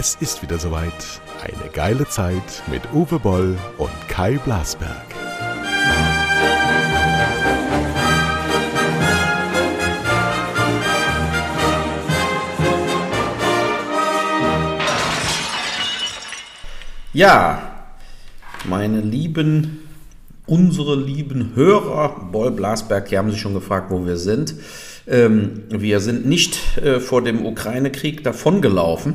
Es ist wieder soweit. Eine geile Zeit mit Uwe Boll und Kai Blasberg. Ja, meine lieben, unsere lieben Hörer, Boll Blasberg, die haben sich schon gefragt, wo wir sind. Ähm, wir sind nicht äh, vor dem Ukraine-Krieg davongelaufen,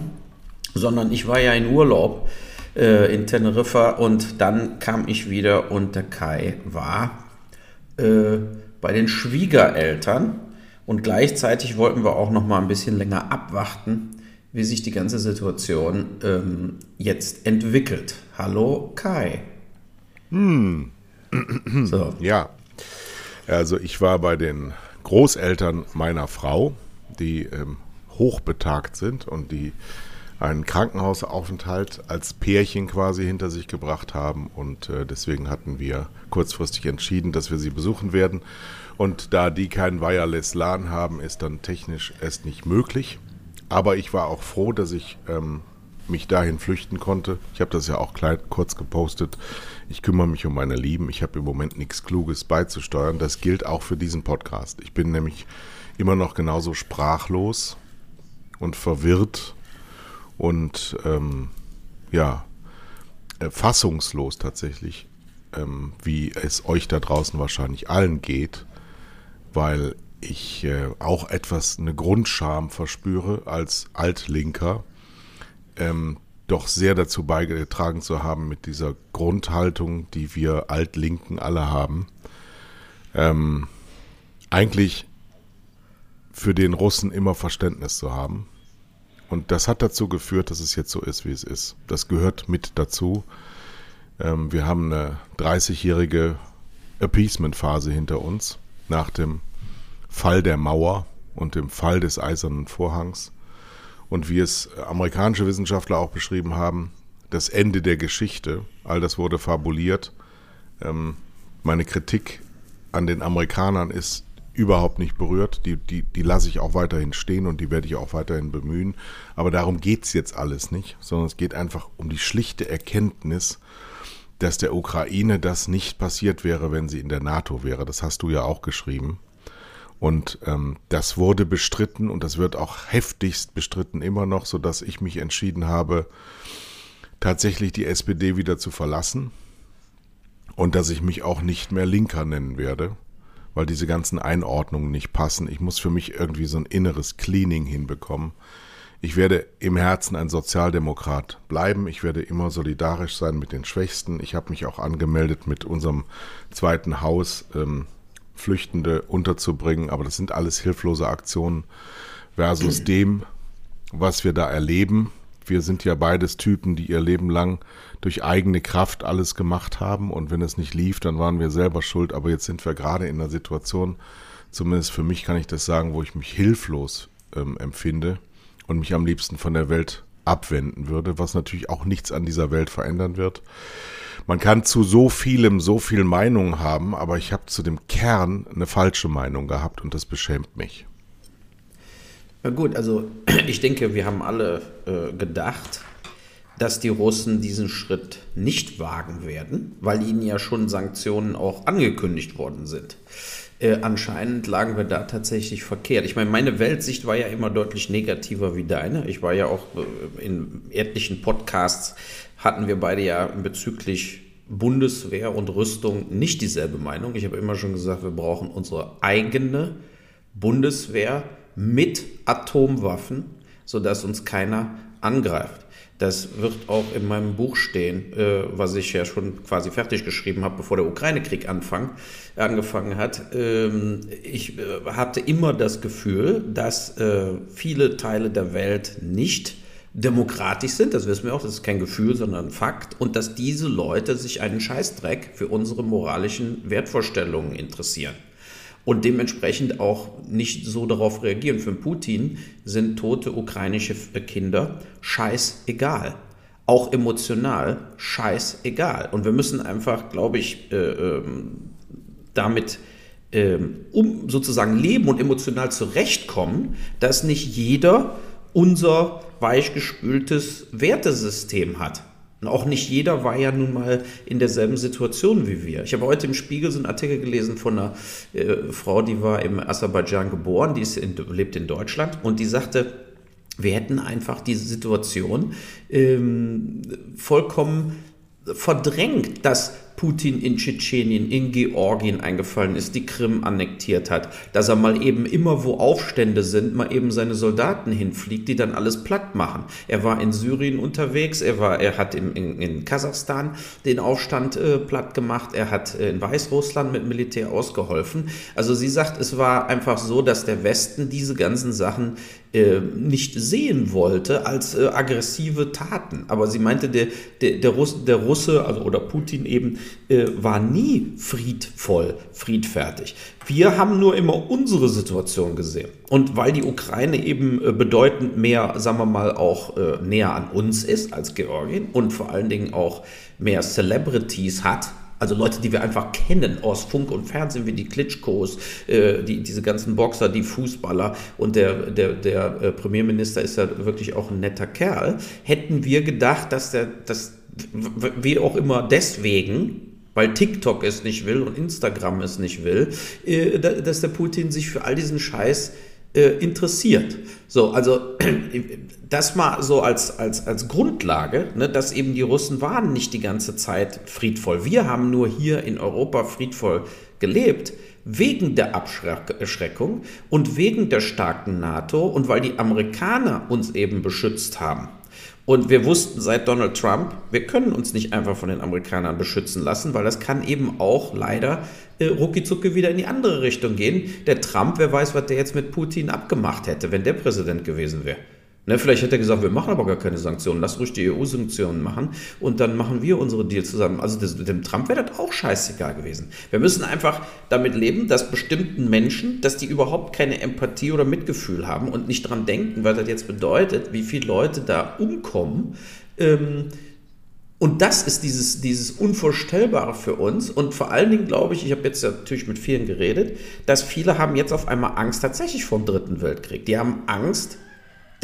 sondern ich war ja in Urlaub äh, in Teneriffa und dann kam ich wieder und der Kai war äh, bei den Schwiegereltern und gleichzeitig wollten wir auch noch mal ein bisschen länger abwarten, wie sich die ganze Situation ähm, jetzt entwickelt. Hallo Kai. Hm. So. Ja, also ich war bei den Großeltern meiner Frau, die ähm, hochbetagt sind und die einen Krankenhausaufenthalt als Pärchen quasi hinter sich gebracht haben. Und äh, deswegen hatten wir kurzfristig entschieden, dass wir sie besuchen werden. Und da die keinen Wireless LAN haben, ist dann technisch erst nicht möglich. Aber ich war auch froh, dass ich ähm, mich dahin flüchten konnte. Ich habe das ja auch klein, kurz gepostet. Ich kümmere mich um meine Lieben. Ich habe im Moment nichts Kluges beizusteuern. Das gilt auch für diesen Podcast. Ich bin nämlich immer noch genauso sprachlos und verwirrt und ähm, ja, äh, fassungslos tatsächlich, ähm, wie es euch da draußen wahrscheinlich allen geht, weil ich äh, auch etwas eine Grundscham verspüre als Altlinker, ähm, doch sehr dazu beigetragen zu haben mit dieser Grundhaltung, die wir Altlinken alle haben. Ähm, eigentlich für den Russen immer Verständnis zu haben. Und das hat dazu geführt, dass es jetzt so ist, wie es ist. Das gehört mit dazu. Ähm, wir haben eine 30-jährige Appeasement-Phase hinter uns nach dem Fall der Mauer und dem Fall des Eisernen Vorhangs und wie es amerikanische Wissenschaftler auch beschrieben haben, das Ende der Geschichte. All das wurde fabuliert. Ähm, meine Kritik an den Amerikanern ist überhaupt nicht berührt. Die, die, die lasse ich auch weiterhin stehen und die werde ich auch weiterhin bemühen. Aber darum geht es jetzt alles nicht, sondern es geht einfach um die schlichte Erkenntnis, dass der Ukraine das nicht passiert wäre, wenn sie in der NATO wäre. Das hast du ja auch geschrieben. Und ähm, das wurde bestritten und das wird auch heftigst bestritten immer noch, sodass ich mich entschieden habe, tatsächlich die SPD wieder zu verlassen und dass ich mich auch nicht mehr Linker nennen werde, weil diese ganzen Einordnungen nicht passen. Ich muss für mich irgendwie so ein inneres Cleaning hinbekommen. Ich werde im Herzen ein Sozialdemokrat bleiben. Ich werde immer solidarisch sein mit den Schwächsten. Ich habe mich auch angemeldet mit unserem zweiten Haus. Ähm, Flüchtende unterzubringen. Aber das sind alles hilflose Aktionen versus dem, was wir da erleben. Wir sind ja beides Typen, die ihr Leben lang durch eigene Kraft alles gemacht haben. Und wenn es nicht lief, dann waren wir selber schuld. Aber jetzt sind wir gerade in einer Situation, zumindest für mich kann ich das sagen, wo ich mich hilflos ähm, empfinde und mich am liebsten von der Welt abwenden würde, was natürlich auch nichts an dieser Welt verändern wird. Man kann zu so vielem so viel Meinung haben, aber ich habe zu dem Kern eine falsche Meinung gehabt und das beschämt mich. Na gut, also ich denke, wir haben alle äh, gedacht, dass die Russen diesen Schritt nicht wagen werden, weil ihnen ja schon Sanktionen auch angekündigt worden sind. Äh, anscheinend lagen wir da tatsächlich verkehrt. Ich meine, meine Weltsicht war ja immer deutlich negativer wie deine. Ich war ja auch äh, in etlichen Podcasts hatten wir beide ja bezüglich Bundeswehr und Rüstung nicht dieselbe Meinung. Ich habe immer schon gesagt, wir brauchen unsere eigene Bundeswehr mit Atomwaffen, sodass uns keiner angreift. Das wird auch in meinem Buch stehen, äh, was ich ja schon quasi fertig geschrieben habe, bevor der Ukraine-Krieg angefangen hat. Ähm, ich äh, hatte immer das Gefühl, dass äh, viele Teile der Welt nicht demokratisch sind, das wissen wir auch, das ist kein Gefühl, sondern ein Fakt, und dass diese Leute sich einen Scheißdreck für unsere moralischen Wertvorstellungen interessieren und dementsprechend auch nicht so darauf reagieren. Für Putin sind tote ukrainische Kinder scheißegal. Auch emotional scheißegal. Und wir müssen einfach, glaube ich, äh, ähm, damit ähm, um sozusagen leben und emotional zurechtkommen, dass nicht jeder unser weichgespültes Wertesystem hat. Und auch nicht jeder war ja nun mal in derselben Situation wie wir. Ich habe heute im Spiegel so einen Artikel gelesen von einer äh, Frau, die war im Aserbaidschan geboren, die ist in, lebt in Deutschland und die sagte, wir hätten einfach diese Situation ähm, vollkommen verdrängt, dass Putin in Tschetschenien, in Georgien eingefallen ist, die Krim annektiert hat, dass er mal eben immer, wo Aufstände sind, mal eben seine Soldaten hinfliegt, die dann alles platt machen. Er war in Syrien unterwegs, er, war, er hat in, in, in Kasachstan den Aufstand äh, platt gemacht, er hat äh, in Weißrussland mit Militär ausgeholfen. Also sie sagt, es war einfach so, dass der Westen diese ganzen Sachen äh, nicht sehen wollte als äh, aggressive Taten. Aber sie meinte, der, der, der, Russ, der Russe also, oder Putin eben äh, war nie friedvoll, friedfertig. Wir haben nur immer unsere Situation gesehen. Und weil die Ukraine eben äh, bedeutend mehr, sagen wir mal, auch äh, näher an uns ist als Georgien und vor allen Dingen auch mehr Celebrities hat, also Leute, die wir einfach kennen aus Funk und Fernsehen, wie die Klitschkos, äh, die, diese ganzen Boxer, die Fußballer und der, der, der äh, Premierminister ist ja wirklich auch ein netter Kerl, hätten wir gedacht, dass der, dass, wie auch immer deswegen, weil TikTok es nicht will und Instagram es nicht will, äh, dass der Putin sich für all diesen Scheiß äh, interessiert. So, also das mal so als, als, als Grundlage, ne, dass eben die Russen waren nicht die ganze Zeit friedvoll. Wir haben nur hier in Europa friedvoll gelebt, wegen der Abschreckung und wegen der starken NATO und weil die Amerikaner uns eben beschützt haben. Und wir wussten seit Donald Trump, wir können uns nicht einfach von den Amerikanern beschützen lassen, weil das kann eben auch leider äh, ruckizucke wieder in die andere Richtung gehen. Der Trump, wer weiß, was der jetzt mit Putin abgemacht hätte, wenn der Präsident gewesen wäre. Ne, vielleicht hätte er gesagt, wir machen aber gar keine Sanktionen, lass ruhig die EU-Sanktionen machen und dann machen wir unsere Deals zusammen. Also das, dem Trump wäre das auch scheißegal gewesen. Wir müssen einfach damit leben, dass bestimmten Menschen, dass die überhaupt keine Empathie oder Mitgefühl haben und nicht dran denken, was das jetzt bedeutet, wie viele Leute da umkommen. Ähm, und das ist dieses, dieses Unvorstellbare für uns. Und vor allen Dingen glaube ich, ich habe jetzt natürlich mit vielen geredet, dass viele haben jetzt auf einmal Angst tatsächlich vor dem Dritten Weltkrieg. Die haben Angst,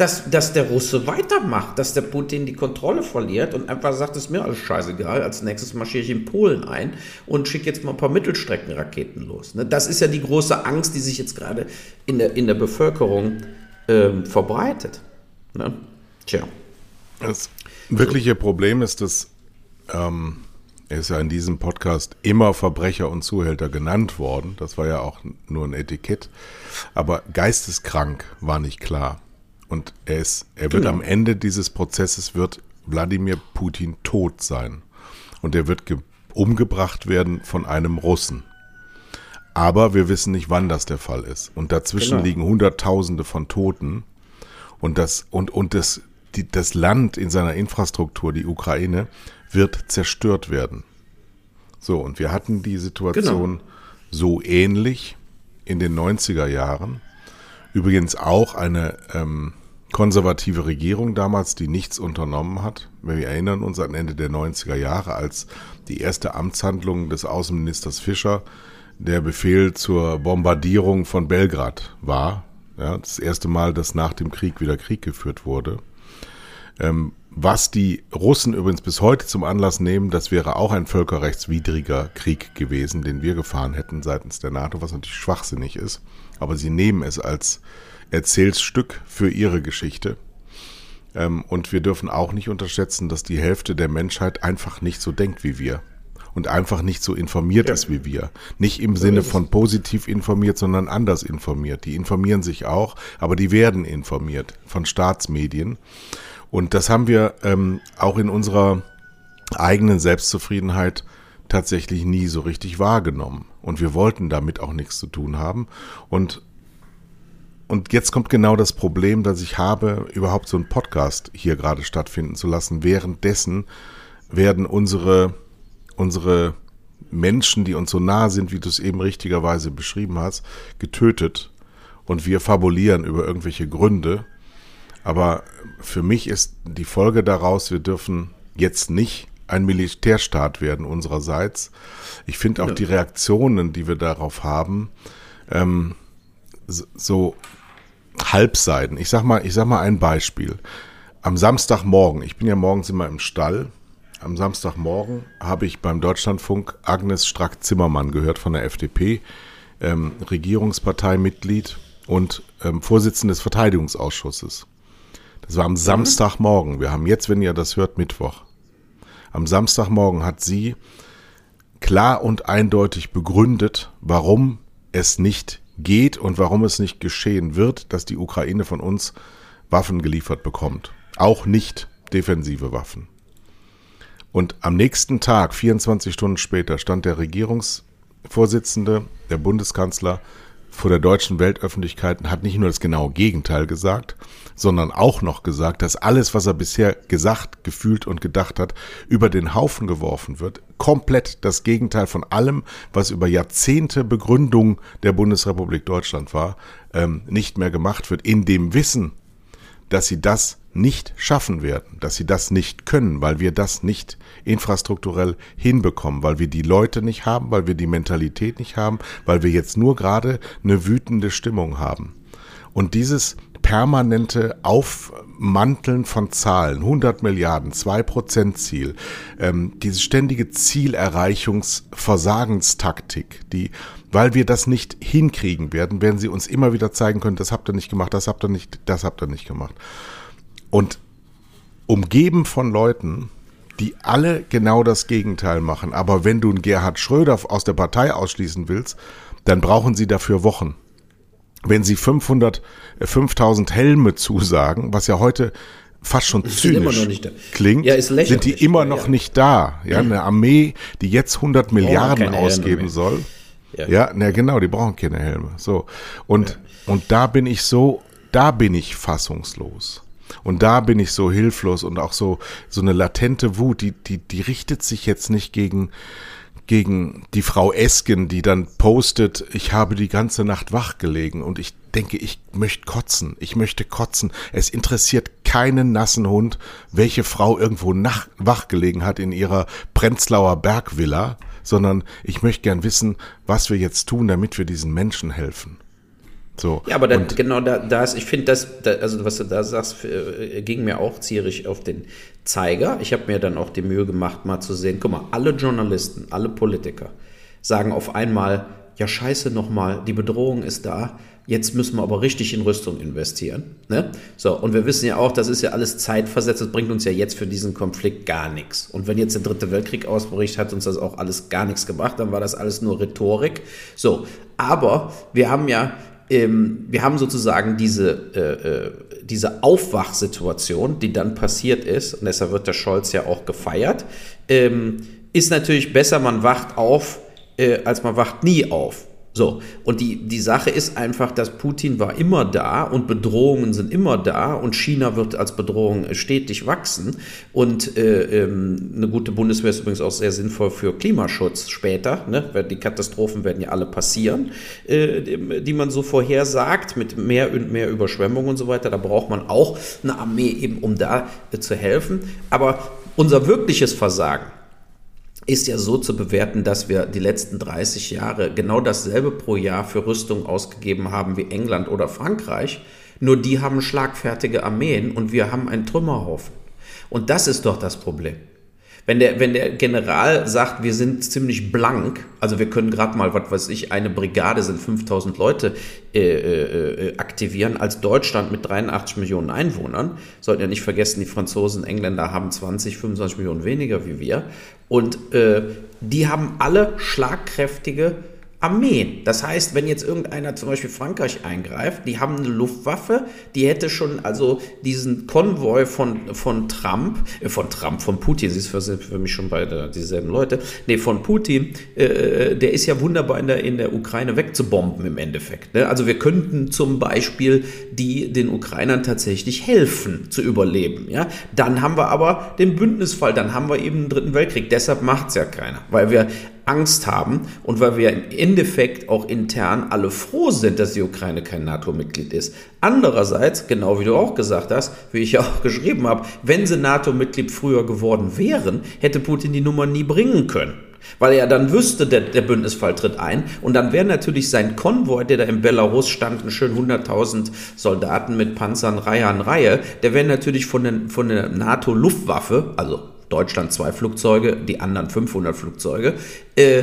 dass, dass der Russe weitermacht, dass der Putin die Kontrolle verliert und einfach sagt, es ist mir alles scheißegal, als nächstes marschiere ich in Polen ein und schicke jetzt mal ein paar Mittelstreckenraketen los. Ne? Das ist ja die große Angst, die sich jetzt gerade in der, in der Bevölkerung ähm, verbreitet. Ne? Tja. Das wirkliche Problem ist, dass ähm, er ist ja in diesem Podcast immer Verbrecher und Zuhälter genannt worden. Das war ja auch nur ein Etikett. Aber geisteskrank war nicht klar. Und er ist, er wird genau. am Ende dieses Prozesses wird Wladimir Putin tot sein. Und er wird umgebracht werden von einem Russen. Aber wir wissen nicht, wann das der Fall ist. Und dazwischen genau. liegen Hunderttausende von Toten. Und das, und, und das, die, das Land in seiner Infrastruktur, die Ukraine, wird zerstört werden. So, und wir hatten die Situation genau. so ähnlich in den 90er Jahren. Übrigens auch eine ähm, konservative Regierung damals, die nichts unternommen hat. Wir erinnern uns an Ende der 90er Jahre, als die erste Amtshandlung des Außenministers Fischer der Befehl zur Bombardierung von Belgrad war. Ja, das erste Mal, dass nach dem Krieg wieder Krieg geführt wurde. Ähm, was die Russen übrigens bis heute zum Anlass nehmen, das wäre auch ein völkerrechtswidriger Krieg gewesen, den wir gefahren hätten seitens der NATO, was natürlich schwachsinnig ist. Aber sie nehmen es als Erzählstück für ihre Geschichte. Ähm, und wir dürfen auch nicht unterschätzen, dass die Hälfte der Menschheit einfach nicht so denkt wie wir und einfach nicht so informiert ja. ist wie wir. Nicht im Sinne von positiv informiert, sondern anders informiert. Die informieren sich auch, aber die werden informiert von Staatsmedien. Und das haben wir ähm, auch in unserer eigenen Selbstzufriedenheit tatsächlich nie so richtig wahrgenommen. Und wir wollten damit auch nichts zu tun haben. Und und jetzt kommt genau das Problem, dass ich habe, überhaupt so einen Podcast hier gerade stattfinden zu lassen. Währenddessen werden unsere, unsere Menschen, die uns so nah sind, wie du es eben richtigerweise beschrieben hast, getötet. Und wir fabulieren über irgendwelche Gründe. Aber für mich ist die Folge daraus, wir dürfen jetzt nicht ein Militärstaat werden unsererseits. Ich finde auch ja. die Reaktionen, die wir darauf haben, ähm, so Halbseiten. Ich sag mal, ich sag mal ein Beispiel. Am Samstagmorgen, ich bin ja morgens immer im Stall. Am Samstagmorgen habe ich beim Deutschlandfunk Agnes Strack-Zimmermann gehört von der FDP, ähm, Regierungsparteimitglied und ähm, Vorsitzende des Verteidigungsausschusses. Das war am Samstagmorgen. Wir haben jetzt, wenn ihr das hört, Mittwoch. Am Samstagmorgen hat sie klar und eindeutig begründet, warum es nicht geht und warum es nicht geschehen wird, dass die Ukraine von uns Waffen geliefert bekommt. Auch nicht defensive Waffen. Und am nächsten Tag, 24 Stunden später, stand der Regierungsvorsitzende, der Bundeskanzler, vor der deutschen Weltöffentlichkeit hat nicht nur das genaue Gegenteil gesagt, sondern auch noch gesagt, dass alles, was er bisher gesagt, gefühlt und gedacht hat, über den Haufen geworfen wird. Komplett das Gegenteil von allem, was über Jahrzehnte Begründung der Bundesrepublik Deutschland war, ähm, nicht mehr gemacht wird, in dem Wissen, dass sie das nicht schaffen werden, dass sie das nicht können, weil wir das nicht infrastrukturell hinbekommen, weil wir die Leute nicht haben, weil wir die Mentalität nicht haben, weil wir jetzt nur gerade eine wütende Stimmung haben. Und dieses permanente Aufmanteln von Zahlen, 100 Milliarden, 2 Prozent Ziel, ähm, diese ständige Zielerreichungsversagenstaktik, die, weil wir das nicht hinkriegen werden, werden sie uns immer wieder zeigen können, das habt ihr nicht gemacht, das habt ihr nicht, das habt ihr nicht gemacht. Und umgeben von Leuten, die alle genau das Gegenteil machen. Aber wenn du einen Gerhard Schröder aus der Partei ausschließen willst, dann brauchen sie dafür Wochen. Wenn sie 500, 5000 äh, Helme zusagen, was ja heute fast schon zynisch klingt, ja, sind die immer noch ja. nicht da. Ja, eine Armee, die jetzt 100 Milliarden ausgeben soll. Ja, ja na genau, die brauchen keine Helme. So. Und, und da bin ich so, da bin ich fassungslos. Und da bin ich so hilflos und auch so, so eine latente Wut, die, die, die richtet sich jetzt nicht gegen, gegen die Frau Esken, die dann postet, ich habe die ganze Nacht wach gelegen und ich denke, ich möchte kotzen, ich möchte kotzen. Es interessiert keinen nassen Hund, welche Frau irgendwo nach, wach gelegen hat in ihrer Prenzlauer Bergvilla, sondern ich möchte gern wissen, was wir jetzt tun, damit wir diesen Menschen helfen. So. Ja, aber dann, genau da, ist, ich finde das, da, also was du da sagst, äh, ging mir auch zierig auf den Zeiger. Ich habe mir dann auch die Mühe gemacht, mal zu sehen, guck mal, alle Journalisten, alle Politiker sagen auf einmal, ja scheiße nochmal, die Bedrohung ist da, jetzt müssen wir aber richtig in Rüstung investieren. Ne? So, und wir wissen ja auch, das ist ja alles zeitversetzt, das bringt uns ja jetzt für diesen Konflikt gar nichts. Und wenn jetzt der dritte Weltkrieg ausbricht, hat uns das auch alles gar nichts gemacht, dann war das alles nur Rhetorik. So, aber wir haben ja ähm, wir haben sozusagen diese, äh, äh, diese Aufwachsituation, die dann passiert ist, und deshalb wird der Scholz ja auch gefeiert, ähm, ist natürlich besser, man wacht auf, äh, als man wacht nie auf. So, und die, die Sache ist einfach, dass Putin war immer da und Bedrohungen sind immer da und China wird als Bedrohung stetig wachsen. Und äh, ähm, eine gute Bundeswehr ist übrigens auch sehr sinnvoll für Klimaschutz später. Ne? Die Katastrophen werden ja alle passieren, äh, die, die man so vorhersagt, mit mehr und mehr Überschwemmungen und so weiter. Da braucht man auch eine Armee eben, um da äh, zu helfen. Aber unser wirkliches Versagen, ist ja so zu bewerten, dass wir die letzten 30 Jahre genau dasselbe pro Jahr für Rüstung ausgegeben haben wie England oder Frankreich. Nur die haben schlagfertige Armeen und wir haben einen Trümmerhaufen. Und das ist doch das Problem. Wenn der, wenn der General sagt, wir sind ziemlich blank, also wir können gerade mal, was weiß ich, eine Brigade sind 5000 Leute äh, äh, aktivieren, als Deutschland mit 83 Millionen Einwohnern, sollten ja nicht vergessen, die Franzosen, Engländer haben 20, 25 Millionen weniger wie wir. Und äh, die haben alle schlagkräftige Armeen. Das heißt, wenn jetzt irgendeiner zum Beispiel Frankreich eingreift, die haben eine Luftwaffe, die hätte schon also diesen Konvoi von, von Trump, äh, von Trump, von Putin, sie ist für, mich schon beide dieselben Leute, nee, von Putin, äh, der ist ja wunderbar in der, in der Ukraine wegzubomben im Endeffekt. Ne? Also wir könnten zum Beispiel die den Ukrainern tatsächlich helfen zu überleben. Ja? Dann haben wir aber den Bündnisfall, dann haben wir eben den Dritten Weltkrieg. Deshalb macht es ja keiner, weil wir Angst haben und weil wir im Endeffekt auch intern alle froh sind, dass die Ukraine kein NATO-Mitglied ist. Andererseits, genau wie du auch gesagt hast, wie ich ja auch geschrieben habe, wenn sie NATO-Mitglied früher geworden wären, hätte Putin die Nummer nie bringen können. Weil er dann wüsste, der, der Bündnisfall tritt ein. Und dann wäre natürlich sein Konvoi, der da in Belarus stand, ein schön 100.000 Soldaten mit Panzern Reihe an Reihe, der wäre natürlich von, den, von der NATO-Luftwaffe, also Deutschland zwei Flugzeuge, die anderen 500 Flugzeuge, äh,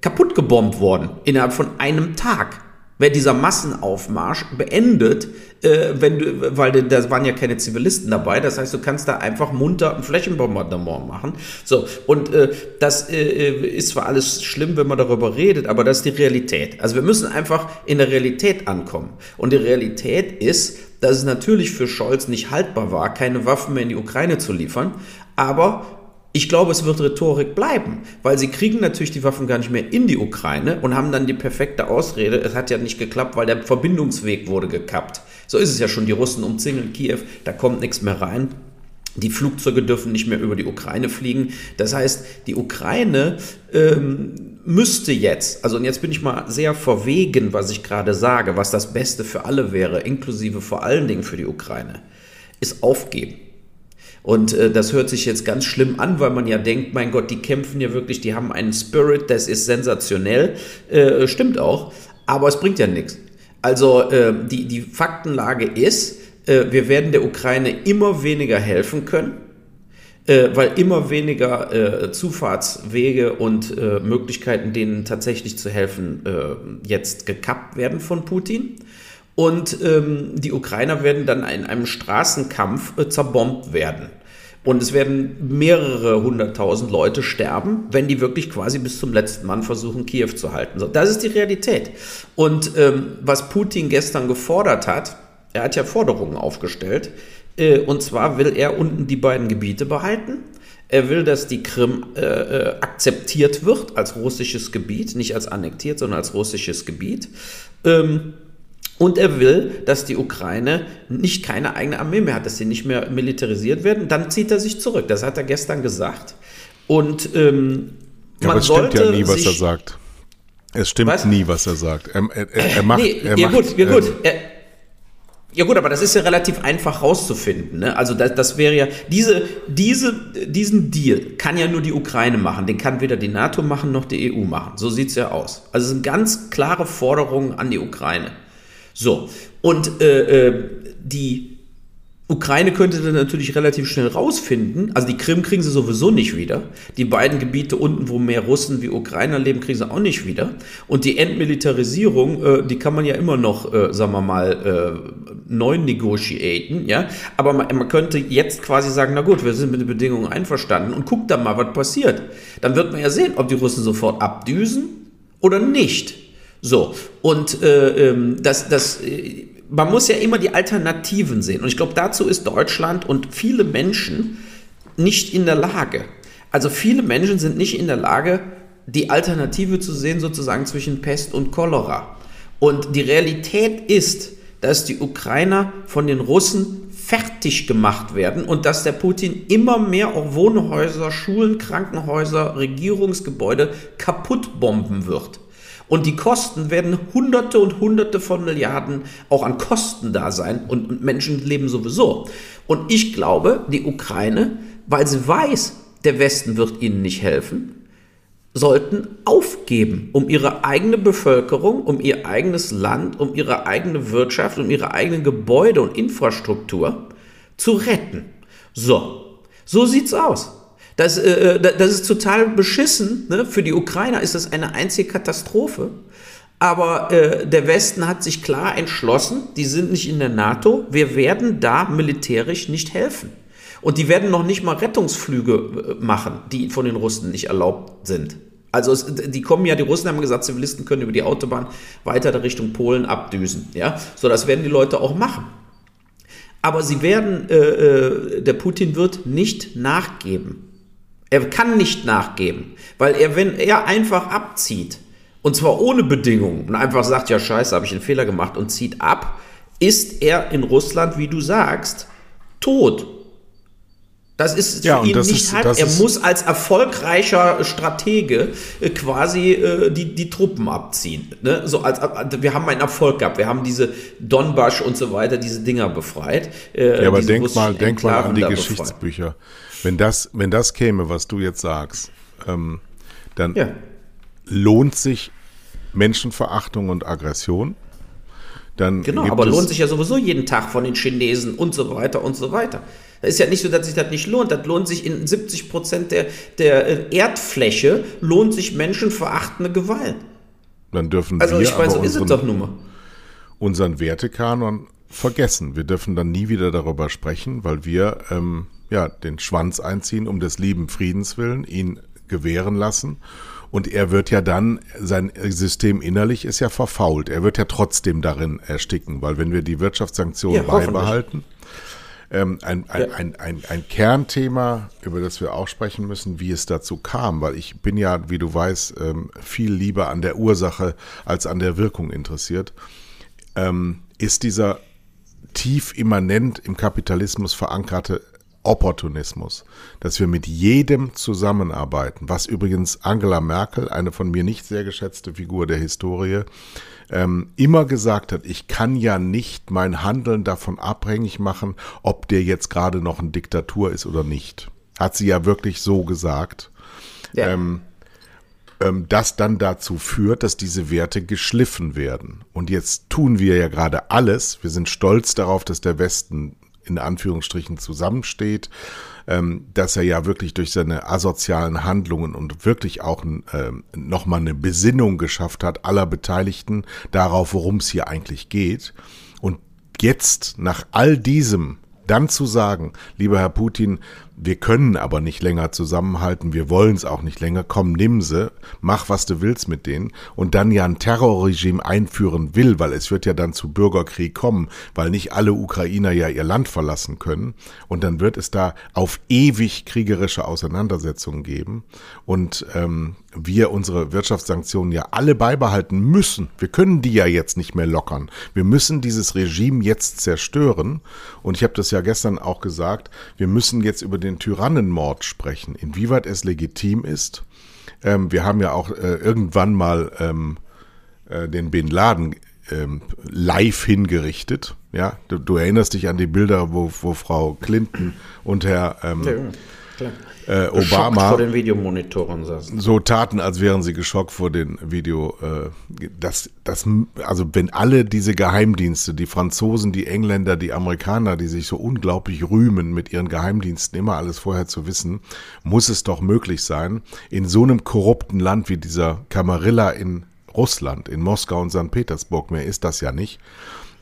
kaputt gebombt worden innerhalb von einem Tag wäre dieser Massenaufmarsch beendet, äh, wenn du, weil da waren ja keine Zivilisten dabei. Das heißt, du kannst da einfach munter ein Flächenbombardement machen. So, und äh, das äh, ist zwar alles schlimm, wenn man darüber redet, aber das ist die Realität. Also wir müssen einfach in der Realität ankommen. Und die Realität ist, dass es natürlich für Scholz nicht haltbar war, keine Waffen mehr in die Ukraine zu liefern, aber ich glaube, es wird Rhetorik bleiben, weil sie kriegen natürlich die Waffen gar nicht mehr in die Ukraine und haben dann die perfekte Ausrede, es hat ja nicht geklappt, weil der Verbindungsweg wurde gekappt. So ist es ja schon, die Russen umzingeln Kiew, da kommt nichts mehr rein. Die Flugzeuge dürfen nicht mehr über die Ukraine fliegen. Das heißt, die Ukraine ähm, müsste jetzt, also und jetzt bin ich mal sehr verwegen, was ich gerade sage, was das Beste für alle wäre, inklusive vor allen Dingen für die Ukraine, ist aufgeben. Und äh, das hört sich jetzt ganz schlimm an, weil man ja denkt, mein Gott, die kämpfen ja wirklich, die haben einen Spirit, das ist sensationell. Äh, stimmt auch, aber es bringt ja nichts. Also äh, die, die Faktenlage ist, äh, wir werden der Ukraine immer weniger helfen können äh, weil immer weniger äh, Zufahrtswege und äh, Möglichkeiten, denen tatsächlich zu helfen, äh, jetzt gekappt werden von Putin. Und ähm, die Ukrainer werden dann in einem Straßenkampf äh, zerbombt werden. Und es werden mehrere hunderttausend Leute sterben, wenn die wirklich quasi bis zum letzten Mann versuchen, Kiew zu halten. Das ist die Realität. Und ähm, was Putin gestern gefordert hat, er hat ja Forderungen aufgestellt, äh, und zwar will er unten die beiden Gebiete behalten. Er will, dass die Krim äh, äh akzeptiert wird als russisches Gebiet, nicht als annektiert, sondern als russisches Gebiet. Ähm, und er will, dass die Ukraine nicht keine eigene Armee mehr hat, dass sie nicht mehr militarisiert werden. Dann zieht er sich zurück. Das hat er gestern gesagt. Und ähm, ja, aber es stimmt ja nie, was er sagt. Es stimmt was? nie, was er sagt. Er, er, er macht, nee, er ja, macht, gut, ja, gut. Ähm, ja gut, aber das ist ja relativ einfach rauszufinden. Ne? Also das, das wäre ja, diese, diese, diesen Deal kann ja nur die Ukraine machen. Den kann weder die NATO machen noch die EU machen. So sieht es ja aus. Also es sind ganz klare Forderungen an die Ukraine. So, und äh, äh, die Ukraine könnte dann natürlich relativ schnell rausfinden, also die Krim kriegen sie sowieso nicht wieder. Die beiden Gebiete unten, wo mehr Russen wie Ukrainer leben, kriegen sie auch nicht wieder. Und die Entmilitarisierung, äh, die kann man ja immer noch, äh, sagen wir mal, äh, neu negotiaten, ja. Aber man, man, könnte jetzt quasi sagen, na gut, wir sind mit den Bedingungen einverstanden und guckt dann mal, was passiert. Dann wird man ja sehen, ob die Russen sofort abdüsen oder nicht. So, und äh, ähm, das, das, äh, man muss ja immer die Alternativen sehen. Und ich glaube, dazu ist Deutschland und viele Menschen nicht in der Lage. Also viele Menschen sind nicht in der Lage, die Alternative zu sehen, sozusagen zwischen Pest und Cholera. Und die Realität ist, dass die Ukrainer von den Russen fertig gemacht werden und dass der Putin immer mehr auch Wohnhäuser, Schulen, Krankenhäuser, Regierungsgebäude kaputt bomben wird. Und die Kosten werden Hunderte und Hunderte von Milliarden auch an Kosten da sein und Menschen leben sowieso. Und ich glaube, die Ukraine, weil sie weiß, der Westen wird ihnen nicht helfen, sollten aufgeben, um ihre eigene Bevölkerung, um ihr eigenes Land, um ihre eigene Wirtschaft, um ihre eigenen Gebäude und Infrastruktur zu retten. So, so sieht's aus. Das, äh, äh das ist total beschissen. Ne? Für die Ukrainer ist das eine einzige Katastrophe. Aber äh, der Westen hat sich klar entschlossen, die sind nicht in der NATO, wir werden da militärisch nicht helfen. Und die werden noch nicht mal Rettungsflüge äh, machen, die von den Russen nicht erlaubt sind. Also es, die kommen ja, die Russen haben gesagt, Zivilisten können über die Autobahn weiter Richtung Polen abdüsen. Ja? So, das werden die Leute auch machen. Aber sie werden, äh, äh, der Putin wird nicht nachgeben. Er kann nicht nachgeben, weil er, wenn er einfach abzieht, und zwar ohne Bedingungen, und einfach sagt, ja scheiße, habe ich einen Fehler gemacht und zieht ab, ist er in Russland, wie du sagst, tot. Das ist ja, für ihn nicht ist, halt. Er muss als erfolgreicher Stratege äh, quasi äh, die, die Truppen abziehen. Ne? So als, wir haben einen Erfolg gehabt. Wir haben diese Donbass und so weiter, diese Dinger befreit. Äh, ja, aber denk mal, denk mal an die Geschichtsbücher. Wenn das, wenn das käme, was du jetzt sagst, ähm, dann ja. lohnt sich Menschenverachtung und Aggression. Dann genau, aber lohnt sich ja sowieso jeden Tag von den Chinesen und so weiter und so weiter. Es ist ja nicht so, dass sich das nicht lohnt. Das lohnt sich in 70 Prozent der, der äh, Erdfläche, lohnt sich menschenverachtende Gewalt. Dann dürfen also wir ich weiß, so ist es doch nun mal. unseren Wertekanon vergessen. Wir dürfen dann nie wieder darüber sprechen, weil wir ähm, ja, den Schwanz einziehen, um des lieben Friedens willen, ihn gewähren lassen. Und er wird ja dann, sein System innerlich ist ja verfault. Er wird ja trotzdem darin ersticken, weil wenn wir die Wirtschaftssanktionen ja, beibehalten, ähm, ein, ein, ja. ein, ein, ein Kernthema, über das wir auch sprechen müssen, wie es dazu kam, weil ich bin ja, wie du weißt, ähm, viel lieber an der Ursache als an der Wirkung interessiert, ähm, ist dieser tief immanent im Kapitalismus verankerte Opportunismus, dass wir mit jedem zusammenarbeiten, was übrigens Angela Merkel, eine von mir nicht sehr geschätzte Figur der Historie, ähm, immer gesagt hat, ich kann ja nicht mein Handeln davon abhängig machen, ob der jetzt gerade noch eine Diktatur ist oder nicht. Hat sie ja wirklich so gesagt. Ja. Ähm, ähm, das dann dazu führt, dass diese Werte geschliffen werden. Und jetzt tun wir ja gerade alles. Wir sind stolz darauf, dass der Westen in Anführungsstrichen zusammensteht, ähm, dass er ja wirklich durch seine asozialen Handlungen und wirklich auch ähm, nochmal eine Besinnung geschafft hat aller Beteiligten darauf, worum es hier eigentlich geht. Und jetzt nach all diesem dann zu sagen, lieber Herr Putin, wir können aber nicht länger zusammenhalten, wir wollen es auch nicht länger, komm, nimm sie, mach, was du willst mit denen und dann ja ein Terrorregime einführen will, weil es wird ja dann zu Bürgerkrieg kommen, weil nicht alle Ukrainer ja ihr Land verlassen können. Und dann wird es da auf ewig kriegerische Auseinandersetzungen geben. Und ähm, wir unsere Wirtschaftssanktionen ja alle beibehalten müssen. Wir können die ja jetzt nicht mehr lockern. Wir müssen dieses Regime jetzt zerstören und ich habe das ja gestern auch gesagt, wir müssen jetzt über den Tyrannenmord sprechen, inwieweit es legitim ist. Ähm, wir haben ja auch äh, irgendwann mal ähm, äh, den Bin Laden ähm, live hingerichtet. Ja, du, du, erinnerst dich an die Bilder, wo, wo Frau Clinton und Herr ähm, ja, äh, Obama vor den Videomonitoren saßen. so taten, als wären sie geschockt vor den Video. Äh, das, das, also wenn alle diese Geheimdienste, die Franzosen, die Engländer, die Amerikaner, die sich so unglaublich rühmen, mit ihren Geheimdiensten immer alles vorher zu wissen, muss es doch möglich sein, in so einem korrupten Land wie dieser Kamarilla in Russland, in Moskau und St. Petersburg, mehr ist das ja nicht,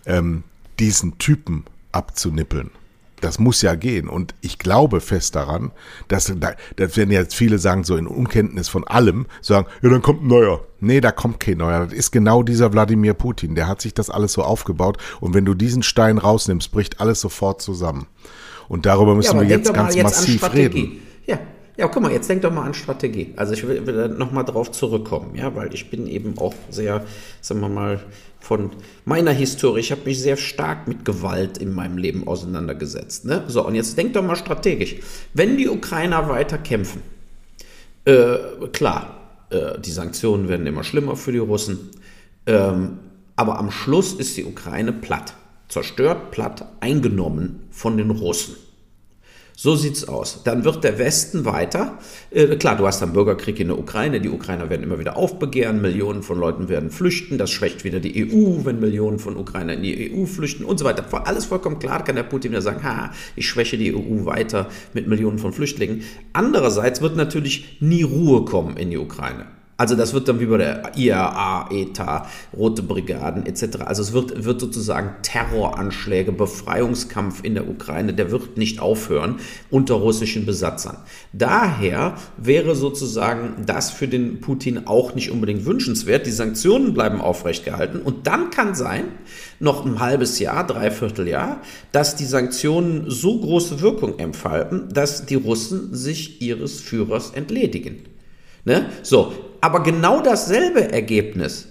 ähm, diesen Typen abzunippeln. Das muss ja gehen. Und ich glaube fest daran, dass, das werden jetzt viele sagen, so in Unkenntnis von allem, sagen, ja, dann kommt ein neuer. Nee, da kommt kein neuer. Das ist genau dieser Wladimir Putin. Der hat sich das alles so aufgebaut. Und wenn du diesen Stein rausnimmst, bricht alles sofort zusammen. Und darüber müssen ja, wir jetzt ganz jetzt massiv reden. Ja, ja, guck mal, jetzt denk doch mal an Strategie. Also ich will, will noch mal drauf zurückkommen, ja, weil ich bin eben auch sehr, sagen wir mal, von meiner Historie, ich habe mich sehr stark mit Gewalt in meinem Leben auseinandergesetzt. Ne? So, und jetzt denk doch mal strategisch. Wenn die Ukrainer weiter kämpfen, äh, klar, äh, die Sanktionen werden immer schlimmer für die Russen, ähm, aber am Schluss ist die Ukraine platt, zerstört, platt, eingenommen von den Russen. So sieht's aus. Dann wird der Westen weiter. Äh, klar, du hast dann Bürgerkrieg in der Ukraine. Die Ukrainer werden immer wieder aufbegehren. Millionen von Leuten werden flüchten. Das schwächt wieder die EU, wenn Millionen von Ukrainern in die EU flüchten und so weiter. Alles vollkommen klar. Kann der Putin wieder sagen, ha, ich schwäche die EU weiter mit Millionen von Flüchtlingen. Andererseits wird natürlich nie Ruhe kommen in die Ukraine. Also das wird dann wie bei der IAA, ETA, Rote Brigaden etc. Also es wird, wird sozusagen Terroranschläge, Befreiungskampf in der Ukraine, der wird nicht aufhören unter russischen Besatzern. Daher wäre sozusagen das für den Putin auch nicht unbedingt wünschenswert. Die Sanktionen bleiben aufrecht gehalten und dann kann sein, noch ein halbes Jahr, dreiviertel Jahr, dass die Sanktionen so große Wirkung entfalten, dass die Russen sich ihres Führers entledigen. Ne? So, aber genau dasselbe Ergebnis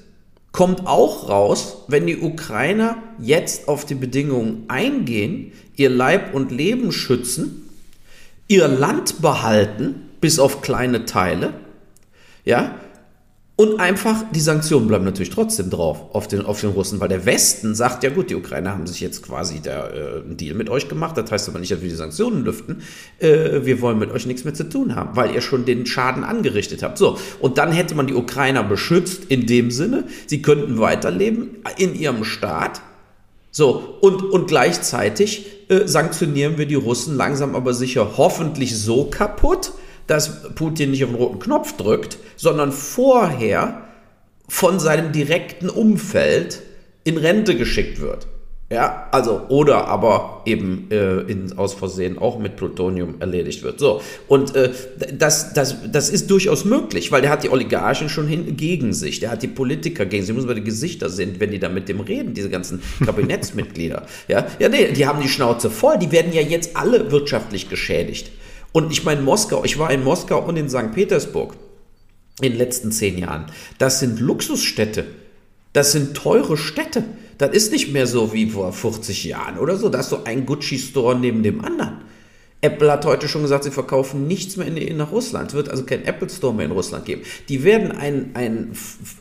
kommt auch raus, wenn die Ukrainer jetzt auf die Bedingungen eingehen, ihr Leib und Leben schützen, ihr Land behalten, bis auf kleine Teile, ja, Und einfach, die Sanktionen bleiben natürlich trotzdem drauf auf den, auf den Russen, weil der Westen sagt, ja gut, die Ukrainer haben sich jetzt quasi der, äh, einen Deal mit euch gemacht, das heißt aber nicht, dass wir die Sanktionen lüften, äh, wir wollen mit euch nichts mehr zu tun haben, weil ihr schon den Schaden angerichtet habt. So, und dann hätte man die Ukrainer beschützt in dem Sinne, sie könnten weiterleben in ihrem Staat, so, und, und gleichzeitig äh, sanktionieren wir die Russen langsam aber sicher hoffentlich so kaputt, dass Putin nicht auf den roten Knopf drückt, sondern vorher von seinem direkten Umfeld in Rente geschickt wird. Ja, also, oder aber eben äh, in, aus Versehen auch mit Plutonium erledigt wird. So, und äh, das, das, das ist durchaus möglich, weil der hat die Oligarchen schon hin, gegen sich, der hat die Politiker gegen sich, muss man die Gesichter sehen, wenn die da mit dem reden, diese ganzen Kabinettsmitglieder. ja, ja, nee, die haben die Schnauze voll, die werden ja jetzt alle wirtschaftlich geschädigt. Und ich meine, Moskau, ich war in Moskau und in St. Petersburg in den letzten zehn Jahren. Das sind Luxusstädte. Das sind teure Städte. Das ist nicht mehr so wie vor 40 Jahren oder so. Da ist so ein Gucci-Store neben dem anderen. Apple hat heute schon gesagt, sie verkaufen nichts mehr in, nach Russland. Es wird also kein Apple Store mehr in Russland geben. Die werden ein, ein,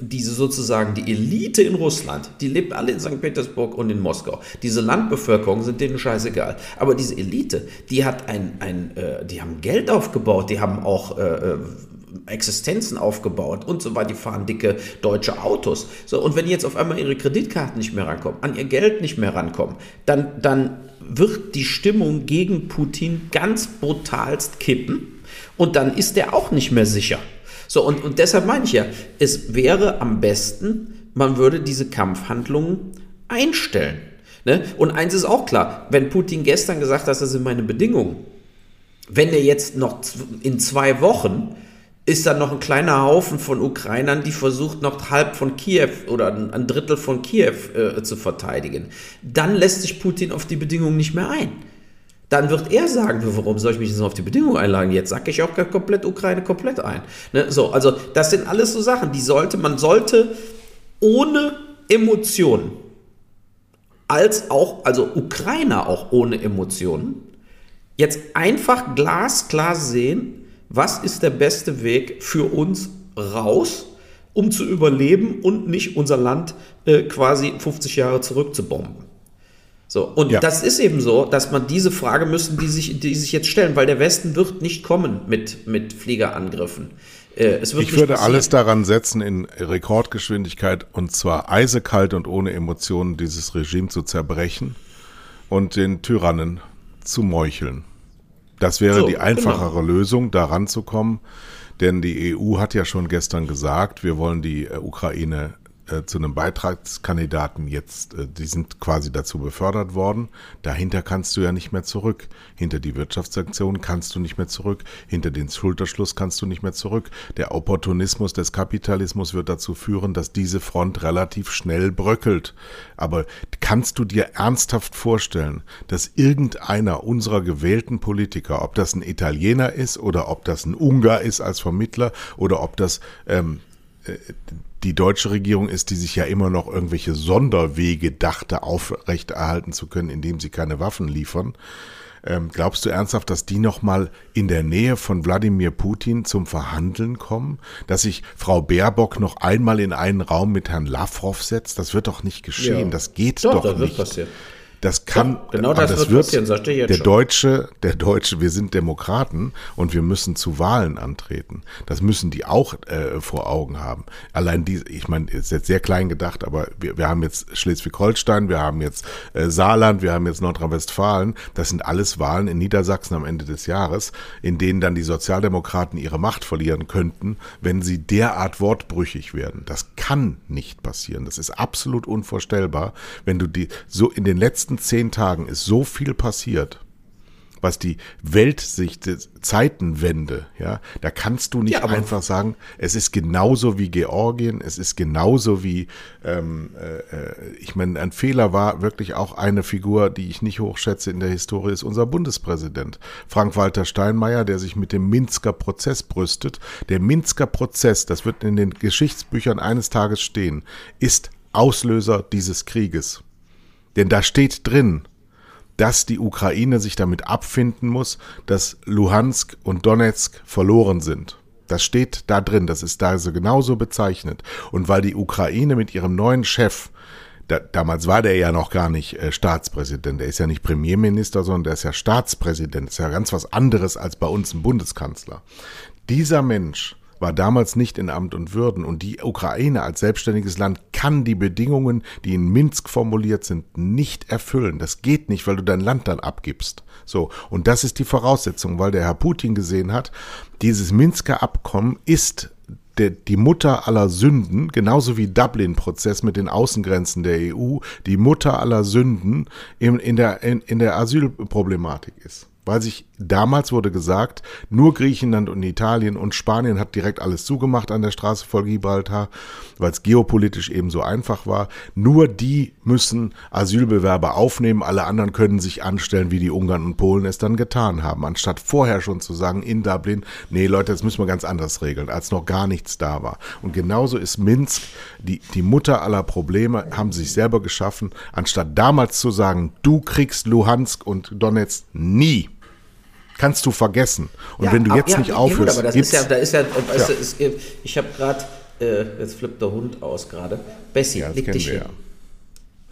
diese sozusagen die Elite in Russland, die lebt alle in St. Petersburg und in Moskau. Diese Landbevölkerung sind denen scheißegal. Aber diese Elite, die hat ein, ein äh, die haben Geld aufgebaut, die haben auch äh, äh Existenzen aufgebaut und so weiter. Die fahren dicke deutsche Autos. So, und wenn die jetzt auf einmal ihre Kreditkarten nicht mehr rankommen, an ihr Geld nicht mehr rankommen, dann, dann wird die Stimmung gegen Putin ganz brutalst kippen und dann ist er auch nicht mehr sicher. So, und, und deshalb meine ich ja, es wäre am besten, man würde diese Kampfhandlungen einstellen. Ne? Und eins ist auch klar, wenn Putin gestern gesagt hat, das sind meine Bedingungen, wenn er jetzt noch in zwei Wochen ist dann noch ein kleiner Haufen von Ukrainern, die versucht noch halb von Kiew oder ein Drittel von Kiew äh, zu verteidigen. Dann lässt sich Putin auf die Bedingungen nicht mehr ein. Dann wird er sagen, warum soll ich mich jetzt auf die Bedingungen einladen? Jetzt sacke ich auch komplett Ukraine komplett ein. Ne? So, also das sind alles so Sachen, die sollte, man sollte ohne Emotionen, als auch, also Ukrainer auch ohne Emotionen, jetzt einfach glasklar sehen, was ist der beste Weg für uns raus, um zu überleben und nicht unser Land äh, quasi 50 Jahre zurückzubomben. So, und ja. das ist eben so, dass man diese Frage müssen, die sich, die sich jetzt stellen, weil der Westen wird nicht kommen mit, mit Fliegerangriffen. Äh, ich würde passieren. alles daran setzen, in Rekordgeschwindigkeit und zwar eisekalt und ohne Emotionen dieses Regime zu zerbrechen und den Tyrannen zu meucheln. Das wäre so, die einfachere genau. Lösung, da ranzukommen. Denn die EU hat ja schon gestern gesagt, wir wollen die äh, Ukraine äh, zu einem Beitragskandidaten jetzt, äh, die sind quasi dazu befördert worden. Dahinter kannst du ja nicht mehr zurück. Hinter die Wirtschaftssanktionen kannst du nicht mehr zurück. Hinter den Schulterschluss kannst du nicht mehr zurück. Der Opportunismus des Kapitalismus wird dazu führen, dass diese Front relativ schnell bröckelt. Aber kannst du dir ernsthaft vorstellen, dass irgendeiner unserer gewählten Politiker, ob das ein Italiener ist oder ob das ein Ungar ist als Vermittler oder ob das ähm, äh, die deutsche Regierung ist, die sich ja immer noch irgendwelche Sonderwege dachte, aufrechterhalten zu können, indem sie keine Waffen liefern. Ähm, glaubst du ernsthaft, dass die nochmal in der Nähe von Wladimir Putin zum Verhandeln kommen? Dass sich Frau Baerbock noch einmal in einen Raum mit Herrn Lavrov setzt? Das wird doch nicht geschehen. Ja. Das geht doch, doch das nicht. Wird passieren. Das kann, ja, genau das, das wird passieren, sagte ich jetzt der schon. Deutsche, der Deutsche, wir sind Demokraten und wir müssen zu Wahlen antreten. Das müssen die auch äh, vor Augen haben. Allein die, ich meine, ist jetzt sehr klein gedacht, aber wir, wir haben jetzt Schleswig-Holstein, wir haben jetzt äh, Saarland, wir haben jetzt Nordrhein-Westfalen. Das sind alles Wahlen in Niedersachsen am Ende des Jahres, in denen dann die Sozialdemokraten ihre Macht verlieren könnten, wenn sie derart wortbrüchig werden. Das kann nicht passieren. Das ist absolut unvorstellbar, wenn du die so in den letzten letzten zehn Tagen ist so viel passiert, was die Weltsicht, Zeitenwende, ja, da kannst du nicht ja, einfach sagen, es ist genauso wie Georgien, es ist genauso wie, ähm, äh, ich meine, ein Fehler war wirklich auch eine Figur, die ich nicht hochschätze in der Historie, ist unser Bundespräsident Frank-Walter Steinmeier, der sich mit dem Minsker Prozess brüstet. Der Minsker Prozess, das wird in den Geschichtsbüchern eines Tages stehen, ist Auslöser dieses Krieges. Denn da steht drin, dass die Ukraine sich damit abfinden muss, dass Luhansk und Donetsk verloren sind. Das steht da drin, das ist da so genauso bezeichnet. Und weil die Ukraine mit ihrem neuen Chef, da, damals war der ja noch gar nicht äh, Staatspräsident, der ist ja nicht Premierminister, sondern der ist ja Staatspräsident, das ist ja ganz was anderes als bei uns ein Bundeskanzler. Dieser Mensch war damals nicht in Amt und Würden und die Ukraine als selbstständiges Land kann die Bedingungen, die in Minsk formuliert sind, nicht erfüllen. Das geht nicht, weil du dein Land dann abgibst. So. Und das ist die Voraussetzung, weil der Herr Putin gesehen hat, dieses Minsker Abkommen ist die Mutter aller Sünden, genauso wie Dublin-Prozess mit den Außengrenzen der EU, die Mutter aller Sünden in, in, der, in, in der Asylproblematik ist weil sich damals wurde gesagt, nur Griechenland und Italien und Spanien hat direkt alles zugemacht an der Straße vor Gibraltar, weil es geopolitisch eben so einfach war. Nur die müssen Asylbewerber aufnehmen, alle anderen können sich anstellen, wie die Ungarn und Polen es dann getan haben, anstatt vorher schon zu sagen in Dublin, nee Leute, das müssen wir ganz anders regeln, als noch gar nichts da war. Und genauso ist Minsk, die, die Mutter aller Probleme, haben sich selber geschaffen, anstatt damals zu sagen, du kriegst Luhansk und Donetsk nie kannst du vergessen. Und ja, wenn du jetzt ja, nicht aufhörst, aber das ist ja, da ist ja, weißt ja. Du, ist, ich habe gerade, äh, jetzt flippt der Hund aus gerade. Bessie, ja, leg dich hin.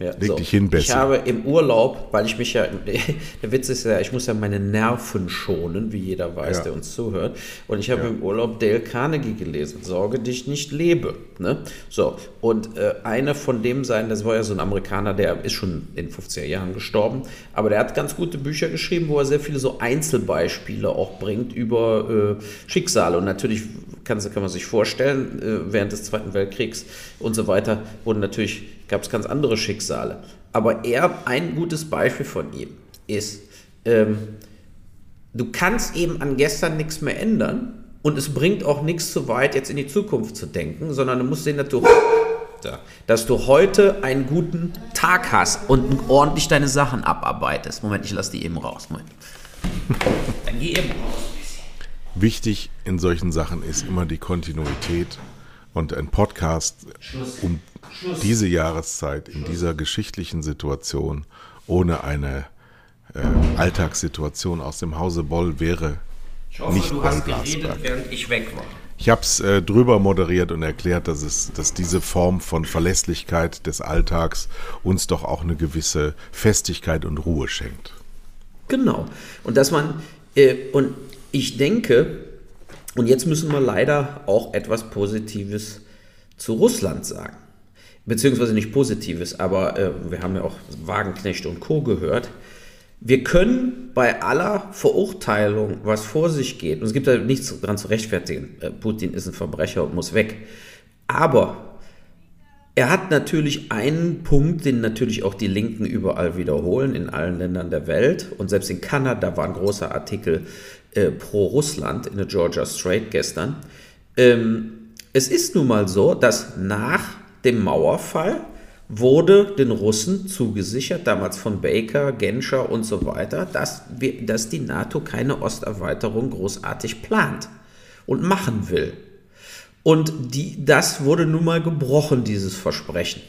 Ja, Leg so. dich hin, besser. Ich habe im Urlaub, weil ich mich ja, der Witz ist ja, ich muss ja meine Nerven schonen, wie jeder weiß, ja. der uns zuhört. Und ich habe ja. im Urlaub Dale Carnegie gelesen, Sorge dich nicht lebe. Ne? So, und äh, einer von dem sein, das war ja so ein Amerikaner, der ist schon in den 50er Jahren gestorben, aber der hat ganz gute Bücher geschrieben, wo er sehr viele so Einzelbeispiele auch bringt über äh, Schicksale. Und natürlich kann, kann man sich vorstellen, äh, während des Zweiten Weltkriegs und so weiter wurden natürlich gab es ganz andere Schicksale. Aber er, ein gutes Beispiel von ihm ist, ähm, du kannst eben an gestern nichts mehr ändern und es bringt auch nichts zu weit, jetzt in die Zukunft zu denken, sondern du musst sehen, dass du, dass du heute einen guten Tag hast und ordentlich deine Sachen abarbeitest. Moment, ich lasse die eben raus. Moment. Dann geh eben raus. Wichtig in solchen Sachen ist immer die Kontinuität und ein Podcast um diese Jahreszeit, in dieser geschichtlichen Situation, ohne eine äh, Alltagssituation aus dem Hause Boll wäre ich hoffe, nicht du hast geredet, während ich weg war. Ich habe es äh, drüber moderiert und erklärt, dass, es, dass diese Form von Verlässlichkeit des Alltags uns doch auch eine gewisse Festigkeit und Ruhe schenkt. Genau. Und dass man, äh, und ich denke, und jetzt müssen wir leider auch etwas Positives zu Russland sagen. Beziehungsweise nicht Positives, aber äh, wir haben ja auch Wagenknecht und Co. gehört. Wir können bei aller Verurteilung, was vor sich geht, und es gibt da nichts daran zu rechtfertigen, äh, Putin ist ein Verbrecher und muss weg. Aber er hat natürlich einen Punkt, den natürlich auch die Linken überall wiederholen, in allen Ländern der Welt. Und selbst in Kanada war ein großer Artikel äh, pro Russland in der Georgia Strait gestern. Ähm, es ist nun mal so, dass nach dem Mauerfall wurde den Russen zugesichert, damals von Baker, Genscher und so weiter, dass, wir, dass die NATO keine Osterweiterung großartig plant und machen will. Und die, das wurde nun mal gebrochen, dieses Versprechen.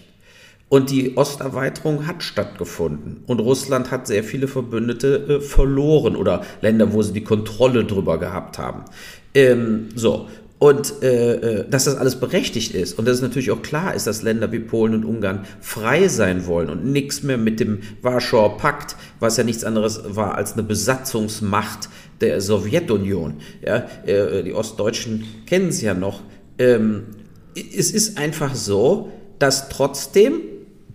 Und die Osterweiterung hat stattgefunden. Und Russland hat sehr viele Verbündete äh, verloren oder Länder, wo sie die Kontrolle drüber gehabt haben. Ähm, so. Und äh, äh, dass das alles berechtigt ist und dass es natürlich auch klar ist, dass Länder wie Polen und Ungarn frei sein wollen und nichts mehr mit dem Warschauer Pakt, was ja nichts anderes war als eine Besatzungsmacht der Sowjetunion. Ja, äh, die Ostdeutschen kennen es ja noch. Ähm, es ist einfach so, dass trotzdem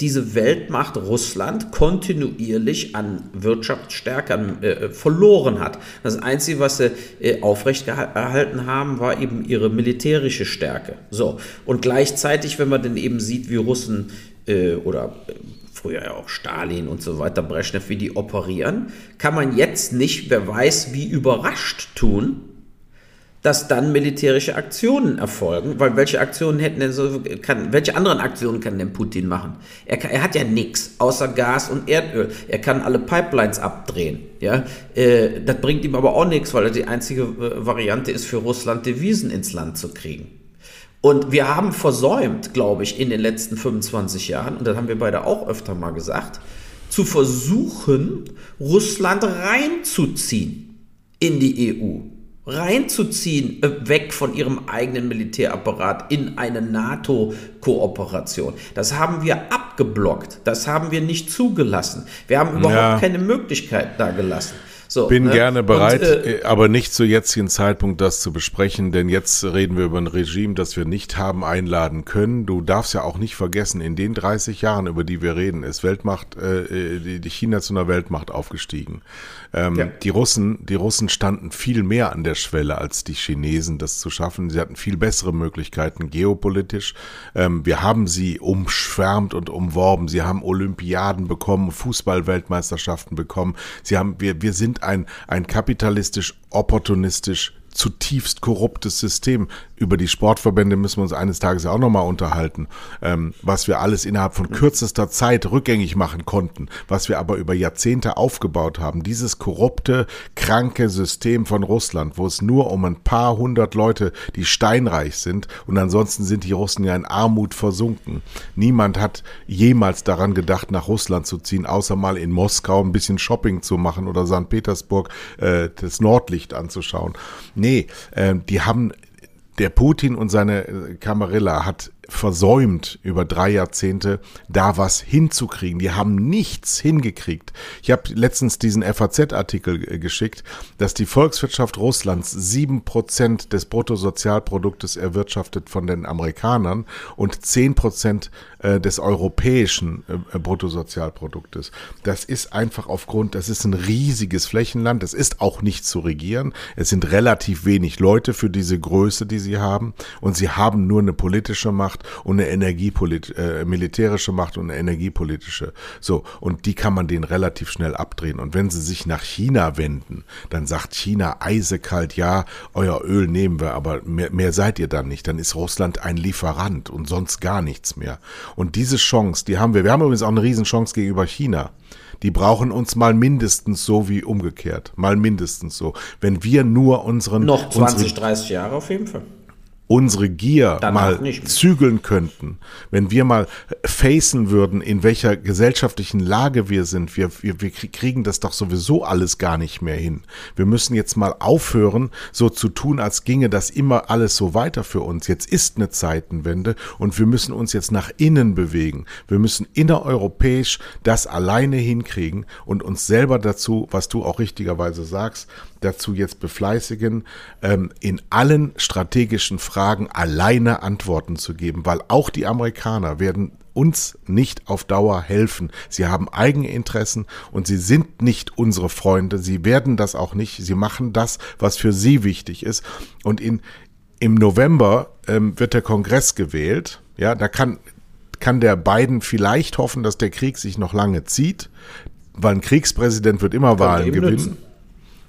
diese Weltmacht Russland kontinuierlich an Wirtschaftsstärke äh, verloren hat. Das Einzige, was sie äh, aufrechterhalten haben, war eben ihre militärische Stärke. So. Und gleichzeitig, wenn man dann eben sieht, wie Russen äh, oder äh, früher ja auch Stalin und so weiter, Brezhnev, wie die operieren, kann man jetzt nicht, wer weiß, wie überrascht tun, dass dann militärische Aktionen erfolgen, weil welche Aktionen hätten denn so, kann, welche anderen Aktionen kann denn Putin machen? Er, kann, er hat ja nichts außer Gas und Erdöl. Er kann alle Pipelines abdrehen. Ja, äh, das bringt ihm aber auch nichts, weil die einzige äh, Variante ist für Russland Devisen ins Land zu kriegen. Und wir haben versäumt, glaube ich, in den letzten 25 Jahren, und das haben wir beide auch öfter mal gesagt, zu versuchen, Russland reinzuziehen in die EU reinzuziehen, äh, weg von ihrem eigenen Militärapparat in eine NATO-Kooperation. Das haben wir abgeblockt. Das haben wir nicht zugelassen. Wir haben überhaupt ja. keine Möglichkeit da gelassen. So, Bin ne? gerne bereit, Und, äh, aber nicht zu jetzigen Zeitpunkt das zu besprechen, denn jetzt reden wir über ein Regime, das wir nicht haben einladen können. Du darfst ja auch nicht vergessen, in den 30 Jahren, über die wir reden, ist Weltmacht, äh, die, die China zu einer Weltmacht aufgestiegen. Ähm, ja. Die Russen, die Russen standen viel mehr an der Schwelle als die Chinesen, das zu schaffen. Sie hatten viel bessere Möglichkeiten geopolitisch. Ähm, wir haben sie umschwärmt und umworben. Sie haben Olympiaden bekommen, Fußballweltmeisterschaften bekommen. Sie haben, wir, wir sind ein, ein kapitalistisch, opportunistisch zutiefst korruptes System. Über die Sportverbände müssen wir uns eines Tages ja auch nochmal unterhalten, ähm, was wir alles innerhalb von kürzester Zeit rückgängig machen konnten, was wir aber über Jahrzehnte aufgebaut haben. Dieses korrupte, kranke System von Russland, wo es nur um ein paar hundert Leute, die steinreich sind und ansonsten sind die Russen ja in Armut versunken. Niemand hat jemals daran gedacht, nach Russland zu ziehen, außer mal in Moskau ein bisschen Shopping zu machen oder St. Petersburg äh, das Nordlicht anzuschauen. Nee, äh, die haben der Putin und seine Kamarilla hat versäumt, über drei Jahrzehnte da was hinzukriegen. Die haben nichts hingekriegt. Ich habe letztens diesen FAZ-Artikel äh, geschickt, dass die Volkswirtschaft Russlands sieben Prozent des Bruttosozialproduktes erwirtschaftet von den Amerikanern und zehn Prozent äh, des europäischen äh, Bruttosozialproduktes. Das ist einfach aufgrund, das ist ein riesiges Flächenland, es ist auch nicht zu regieren. Es sind relativ wenig Leute für diese Größe, die sie haben und sie haben nur eine politische Macht Macht und eine Energiepolit äh, militärische Macht und eine energiepolitische. So, und die kann man denen relativ schnell abdrehen. Und wenn sie sich nach China wenden, dann sagt China eisekalt, ja, euer Öl nehmen wir, aber mehr, mehr seid ihr dann nicht. Dann ist Russland ein Lieferant und sonst gar nichts mehr. Und diese Chance, die haben wir. Wir haben übrigens auch eine Riesenchance gegenüber China die brauchen uns mal mindestens so wie umgekehrt. Mal mindestens so. Wenn wir nur unseren. Noch 20, unsere, 30 Jahre auf jeden Fall unsere Gier Danach mal zügeln könnten, wenn wir mal facen würden, in welcher gesellschaftlichen Lage wir sind, wir, wir, wir kriegen das doch sowieso alles gar nicht mehr hin. Wir müssen jetzt mal aufhören, so zu tun, als ginge das immer alles so weiter für uns. Jetzt ist eine Zeitenwende und wir müssen uns jetzt nach innen bewegen. Wir müssen innereuropäisch das alleine hinkriegen und uns selber dazu, was du auch richtigerweise sagst, dazu jetzt befleißigen, ähm, in allen strategischen Fragen alleine Antworten zu geben, weil auch die Amerikaner werden uns nicht auf Dauer helfen. Sie haben eigene Interessen und sie sind nicht unsere Freunde. Sie werden das auch nicht. Sie machen das, was für sie wichtig ist. Und in, im November ähm, wird der Kongress gewählt. Ja, da kann, kann der Biden vielleicht hoffen, dass der Krieg sich noch lange zieht, weil ein Kriegspräsident wird immer Wahlen gewinnen. Nützen.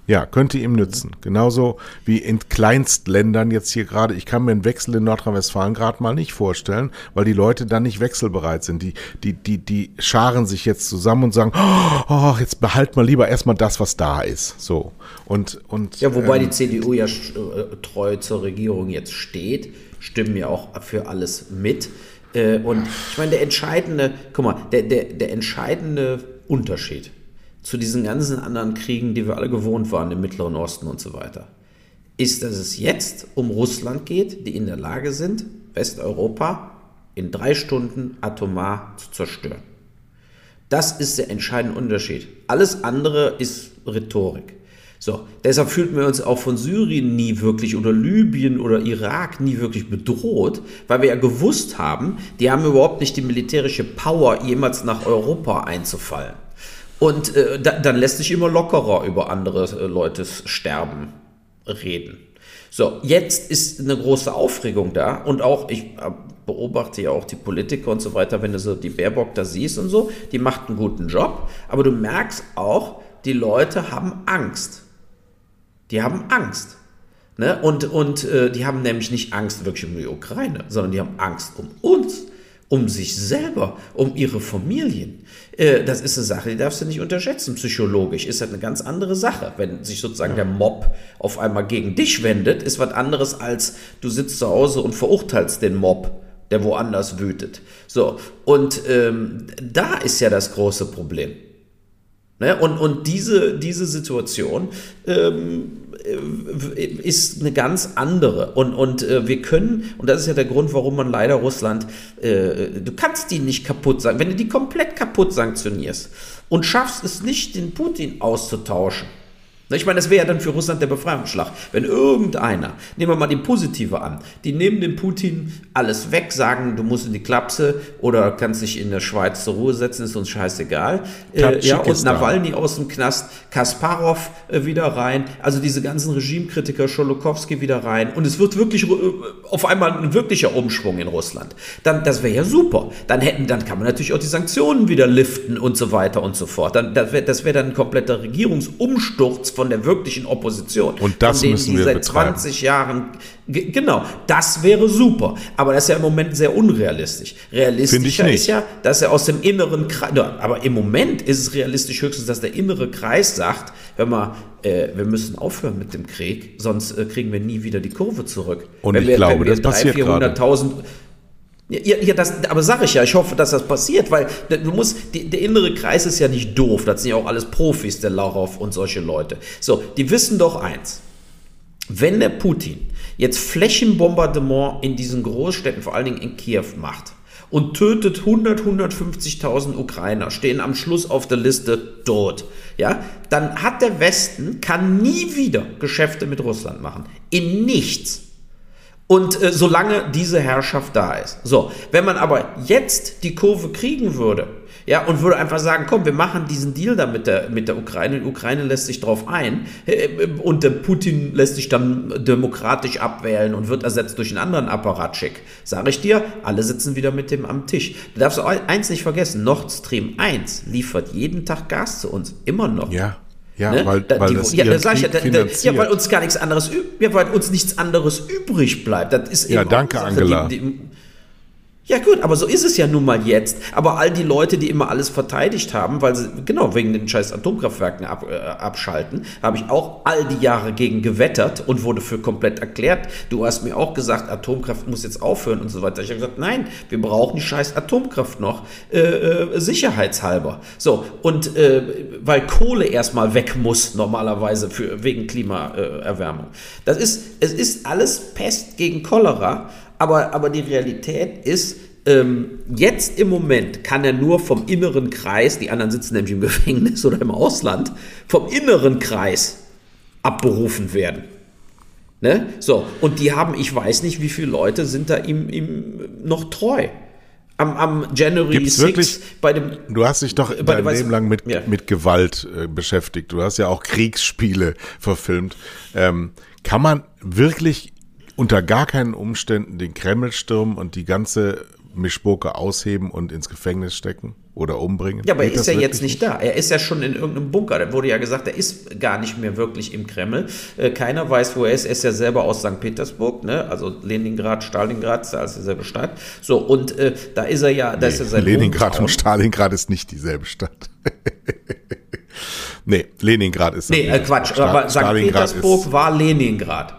Ja, könnte ihm nützen. Genauso wie in Kleinstländern jetzt hier gerade. Ich kann mir einen Wechsel in Nordrhein-Westfalen gerade mal nicht vorstellen, weil die Leute dann nicht wechselbereit sind. Die, die, die, die scharen sich jetzt zusammen und sagen, oh, jetzt behalt mal lieber erstmal das, was da ist. So. Und, und, ja, wobei ähm, die CDU ja äh, treu zur Regierung jetzt steht, stimmen ja auch für alles mit. Äh, und ich meine, der entscheidende, guck mal, der, der, der entscheidende Unterschied zu diesen ganzen anderen Kriegen, die wir alle gewohnt waren im Mittleren Osten und so weiter, ist, dass es jetzt um Russland geht, die in der Lage sind, Westeuropa in drei Stunden atomar zu zerstören. Das ist der entscheidende Unterschied. Alles andere ist Rhetorik. So, deshalb fühlten wir uns auch von Syrien nie wirklich oder Libyen oder Irak nie wirklich bedroht, weil wir ja gewusst haben, die haben überhaupt nicht die militärische Power, jemals nach Europa einzufallen. Und äh, da, dann lässt sich immer lockerer über andere äh, Leutes Sterben reden. So, jetzt ist eine große Aufregung da und auch, ich äh, beobachte ja auch die Politiker und so weiter, wenn du so die Baerbock da siehst und so, die macht einen guten Job, aber du merkst auch, die Leute haben Angst. Die haben Angst. Ne? Und, und äh, die haben nämlich nicht Angst wirklich um die Ukraine, sondern die haben Angst um uns um sich selber, um ihre Familien. Äh, das ist eine Sache, die darfst du nicht unterschätzen. Psychologisch ist das eine ganz andere Sache. Wenn sich sozusagen der Mob auf einmal gegen dich wendet, ist was anderes als du sitzt zu Hause und verurteilst den Mob, der woanders wütet. So, und ähm, da ist ja das große Problem. Ne? Und, und diese, diese Situation ähm, äh, ist eine ganz andere. Und, und äh, wir können, und das ist ja der Grund, warum man leider Russland, äh, du kannst die nicht kaputt sagen, wenn du die komplett kaputt sanktionierst und schaffst es nicht, den Putin auszutauschen, ich meine, das wäre ja dann für Russland der Befreiungsschlag. Wenn irgendeiner, nehmen wir mal die positive an, die nehmen dem Putin alles weg, sagen, du musst in die Klapse oder kannst dich in der Schweiz zur Ruhe setzen, ist uns scheißegal. Äh, ja, und Nawalny aus dem Knast, Kasparov äh, wieder rein, also diese ganzen Regimekritiker, Scholokowski wieder rein. Und es wird wirklich äh, auf einmal ein wirklicher Umschwung in Russland. Dann, das wäre ja super. Dann hätten, dann kann man natürlich auch die Sanktionen wieder liften und so weiter und so fort. Dann, das wäre das wär dann ein kompletter Regierungsumsturz von der wirklichen Opposition. Und das von denen, müssen die wir seit betreiben. 20 Jahren. Genau, das wäre super. Aber das ist ja im Moment sehr unrealistisch. Realistischer ist ja, dass er aus dem inneren Kreis. Aber im Moment ist es realistisch höchstens, dass der innere Kreis sagt: Hör mal, äh, wir müssen aufhören mit dem Krieg, sonst äh, kriegen wir nie wieder die Kurve zurück. Und wenn ich wir, glaube, wenn wir das passiert 300.000, 400.000 ja, ja das, aber sage ich ja, ich hoffe, dass das passiert, weil du musst, die, der innere Kreis ist ja nicht doof, das sind ja auch alles Profis, der Laurov und solche Leute. So, die wissen doch eins, wenn der Putin jetzt Flächenbombardement in diesen Großstädten, vor allen Dingen in Kiew macht und tötet 100, 150.000 Ukrainer, stehen am Schluss auf der Liste tot, ja, dann hat der Westen, kann nie wieder Geschäfte mit Russland machen. In nichts. Und äh, solange diese Herrschaft da ist. So, wenn man aber jetzt die Kurve kriegen würde, ja, und würde einfach sagen, komm, wir machen diesen Deal da mit der, mit der Ukraine, die Ukraine lässt sich drauf ein äh, und der Putin lässt sich dann demokratisch abwählen und wird ersetzt durch einen anderen Apparatschick. Sage ich dir, alle sitzen wieder mit dem am Tisch. Du darfst eins nicht vergessen, Nord Stream 1 liefert jeden Tag Gas zu uns, immer noch. Ja. Ja, Ne? weil, Da- weil die- das ja, ihren da sag ich Krieg da, da, ja, weil uns gar nichts anderes, ja, weil uns nichts anderes übrig bleibt. Das ist Ja, danke, Sache, Angela. Die, die, ja gut, aber so ist es ja nun mal jetzt. Aber all die Leute, die immer alles verteidigt haben, weil sie genau wegen den scheiß Atomkraftwerken ab, äh, abschalten, habe ich auch all die Jahre gegen gewettert und wurde für komplett erklärt. Du hast mir auch gesagt, Atomkraft muss jetzt aufhören und so weiter. Ich habe gesagt, nein, wir brauchen die scheiß Atomkraft noch äh, äh, sicherheitshalber. So und äh, weil Kohle erstmal weg muss normalerweise für wegen Klimaerwärmung. Das ist es ist alles Pest gegen Cholera. Aber, aber die Realität ist, ähm, jetzt im Moment kann er nur vom inneren Kreis, die anderen sitzen nämlich im Gefängnis oder im Ausland, vom inneren Kreis abberufen werden. Ne? So, und die haben, ich weiß nicht, wie viele Leute sind da ihm, ihm noch treu. Am, am January Gibt's 6 wirklich- bei dem. Du hast dich doch dein weiß- Leben lang mit, Ja. mit Gewalt äh, beschäftigt. Du hast ja auch Kriegsspiele verfilmt. Ähm, kann man wirklich unter gar keinen Umständen den Kreml stürmen und die ganze Mischpoke ausheben und ins Gefängnis stecken oder umbringen? Ja, aber er Geht ist das ja jetzt wirklich nicht da. Er ist ja schon in irgendeinem Bunker. Da wurde ja gesagt, er ist gar nicht mehr wirklich im Kreml. Äh, keiner weiß, wo er ist. Er ist ja selber aus St. Petersburg, ne? also Leningrad, Stalingrad, ist alles dieselbe Stadt. So, und äh, da ist er ja, da ist ja sein Leningrad Hometown. und Stalingrad ist nicht dieselbe Stadt. nee, Leningrad ist Nee, äh, Quatsch, Sta- aber St. Petersburg ist- war Leningrad.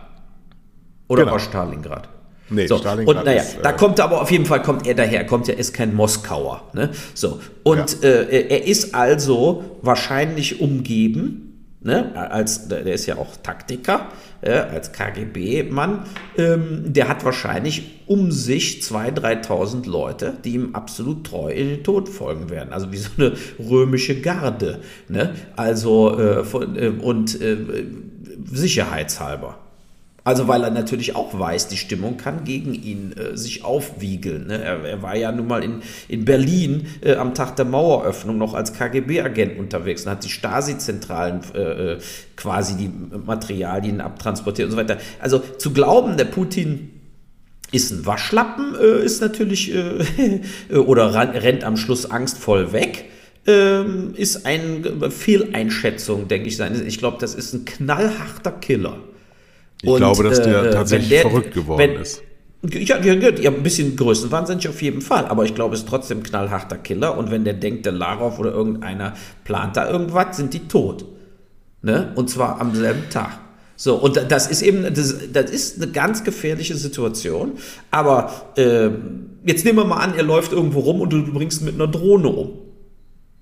Oder Genau. war Stalingrad? Nee, so, Stalingrad und naja, ist, äh, da kommt er aber auf jeden Fall kommt er daher, kommt ja ist kein Moskauer, ne? So und äh, er ist also wahrscheinlich umgeben, ne? Als der ist ja auch Taktiker, äh, als KGB-Mann, ähm, der hat wahrscheinlich um sich 2.000, 3.000 Leute, die ihm absolut treu in den Tod folgen werden. Also wie so eine römische Garde, ne? Also äh, von, äh, und äh, sicherheitshalber. Also weil er natürlich auch weiß, die Stimmung kann gegen ihn äh, sich aufwiegeln. Ne? Er, er war ja nun mal in, in Berlin äh, am Tag der Maueröffnung noch als KGB-Agent unterwegs und hat die Stasi-Zentralen äh, äh, quasi die Materialien abtransportiert und so weiter. Also zu glauben, der Putin ist ein Waschlappen, äh, ist natürlich, äh, oder ran, rennt am Schluss angstvoll weg, ähm, ist eine Fehleinschätzung, denke ich. Ich glaube, das ist ein knallharter Killer. Ich Und, glaube, dass der äh, tatsächlich der- verrückt geworden wenn- ist. Ja, ja, ja, ein bisschen größenwahnsinnig auf jeden Fall, aber ich glaube, es ist trotzdem ein knallharter Killer und wenn der denkt, der Larov oder irgendeiner plant da irgendwas, sind die tot. Ne? Und zwar am selben Tag. So, und da- das ist eben, das, das ist eine ganz gefährliche Situation, aber ähm, jetzt nehmen wir mal an, er läuft irgendwo rum und du bringst ihn mit einer Drohne um.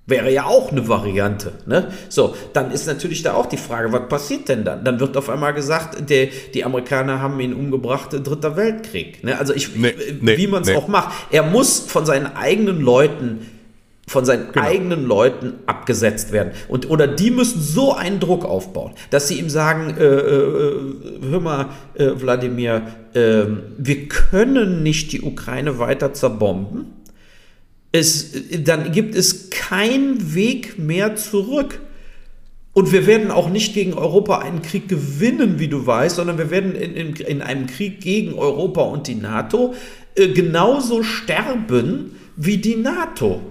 Wäre ja auch eine Variante. Ne? So, dann ist natürlich da auch die Frage, was passiert denn dann? Dann wird auf einmal gesagt, der, die Amerikaner haben ihn umgebracht, dritter Weltkrieg. Ne? Also ich, nee, nee, wie man es nee. auch macht. Er muss von seinen eigenen Leuten von seinen genau. eigenen Leuten abgesetzt werden. Und, oder die müssen so einen Druck aufbauen, dass sie ihm sagen, äh, äh, hör mal, äh, Wladimir, äh, wir können nicht die Ukraine weiter zerbomben. Es, dann gibt es keinen Weg mehr zurück. Und wir werden auch nicht gegen Europa einen Krieg gewinnen, wie du weißt, sondern wir werden in, in, in einem Krieg gegen Europa und die NATO äh, genauso sterben wie die NATO.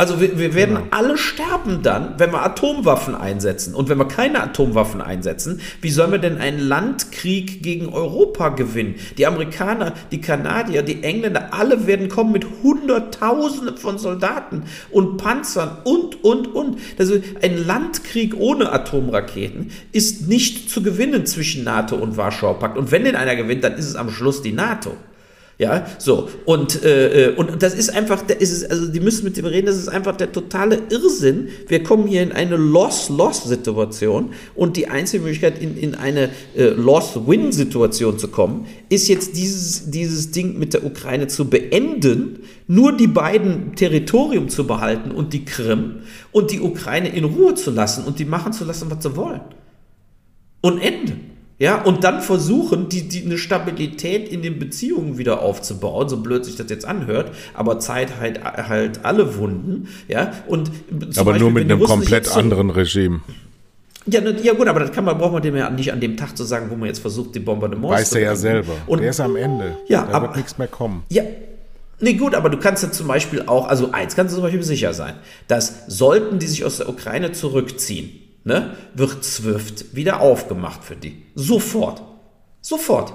Also wir, wir werden genau. alle sterben dann, wenn wir Atomwaffen einsetzen. Und wenn wir keine Atomwaffen einsetzen, wie sollen wir denn einen Landkrieg gegen Europa gewinnen? Die Amerikaner, die Kanadier, die Engländer, alle werden kommen mit Hunderttausenden von Soldaten und Panzern und, und, und. Also ein Landkrieg ohne Atomraketen ist nicht zu gewinnen zwischen NATO und Warschauer Pakt. Und wenn den einer gewinnt, dann ist es am Schluss die NATO. Ja, so. Und, äh, äh und das ist einfach, da ist es, also die müssen mit dem reden, das ist einfach der totale Irrsinn. Wir kommen hier in eine Loss-Loss-Situation und die einzige Möglichkeit, in, in eine äh, Loss-Win-Situation zu kommen, ist jetzt dieses, dieses Ding mit der Ukraine zu beenden, nur die beiden Territorium zu behalten und die Krim und die Ukraine in Ruhe zu lassen und die machen zu lassen, was sie wollen. Und Ende. Ja, und dann versuchen, die, die, eine Stabilität in den Beziehungen wieder aufzubauen, so blöd sich das jetzt anhört, aber Zeit halt, halt alle Wunden, ja, und aber Beispiel, nur mit einem komplett so, anderen Regime. Ja, ne, ja gut, aber das kann man, braucht man dem ja nicht an dem Tag zu sagen, wo man jetzt versucht, die Bombardements Weiß er ja selber. Und, der ist am Ende. Ja, da aber, wird nichts mehr kommen. Ja, Nee, gut, aber du kannst ja zum Beispiel auch, also eins kannst du zum Beispiel sicher sein, dass sollten die sich aus der Ukraine zurückziehen, ne, wird Zwift wieder aufgemacht für die. Sofort. Sofort.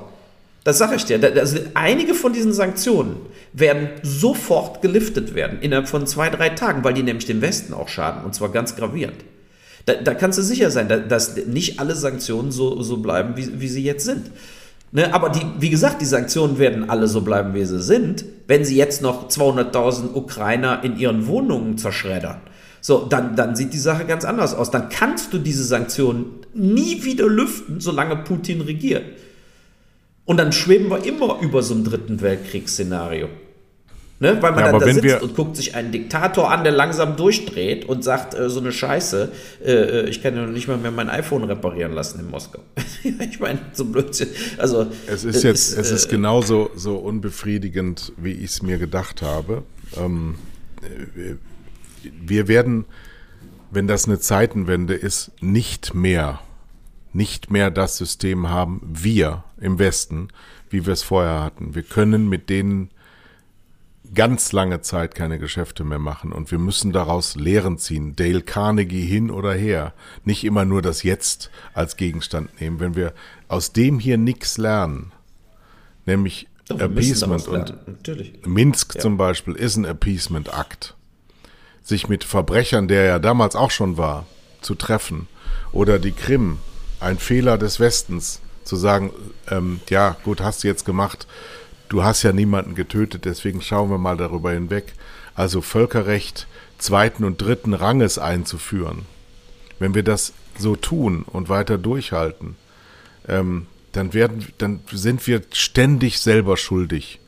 Das sage ich dir. Also einige von diesen Sanktionen werden sofort geliftet werden, innerhalb von zwei, drei Tagen, weil die nämlich dem Westen auch schaden, und zwar ganz gravierend. Da, da kannst du sicher sein, dass nicht alle Sanktionen so, so bleiben, wie, wie sie jetzt sind. Ne, aber die, wie gesagt, die Sanktionen werden alle so bleiben, wie sie sind, wenn sie jetzt noch 200.000 Ukrainer in ihren Wohnungen zerschreddern. So, dann, dann sieht die Sache ganz anders aus. Dann kannst du diese Sanktionen nie wieder lüften, solange Putin regiert. Und dann schweben wir immer über so einem dritten Weltkriegsszenario. Ne? Weil man ja, dann da sitzt und guckt sich einen Diktator an, der langsam durchdreht und sagt äh, so eine Scheiße, äh, äh ich kann ja noch nicht mal mehr mein iPhone reparieren lassen in Moskau. ich meine, so Blödsinn. Also, es ist jetzt, ist, es ist äh, genauso so unbefriedigend, wie ich es mir gedacht habe. Ähm, äh, wir werden, wenn das eine Zeitenwende ist, nicht mehr, nicht mehr das System haben, wir im Westen, wie wir es vorher hatten. Wir können mit denen ganz lange Zeit keine Geschäfte mehr machen und wir müssen daraus Lehren ziehen. Dale Carnegie hin oder her. Nicht immer nur das Jetzt als Gegenstand nehmen. Wenn wir aus dem hier nichts lernen, nämlich Doch, Appeasement und Natürlich. Minsk ja. zum Beispiel ist ein Appeasement-Akt sich mit Verbrechern, der ja damals auch schon war, zu treffen. Oder die Krim, ein Fehler des Westens, zu sagen, ähm, ja, gut, hast du jetzt gemacht, du hast ja niemanden getötet, deswegen schauen wir mal darüber hinweg. Also Völkerrecht zweiten und dritten Ranges einzuführen. Wenn wir das so tun und weiter durchhalten, ähm, dann werden, dann sind wir ständig selber schuldig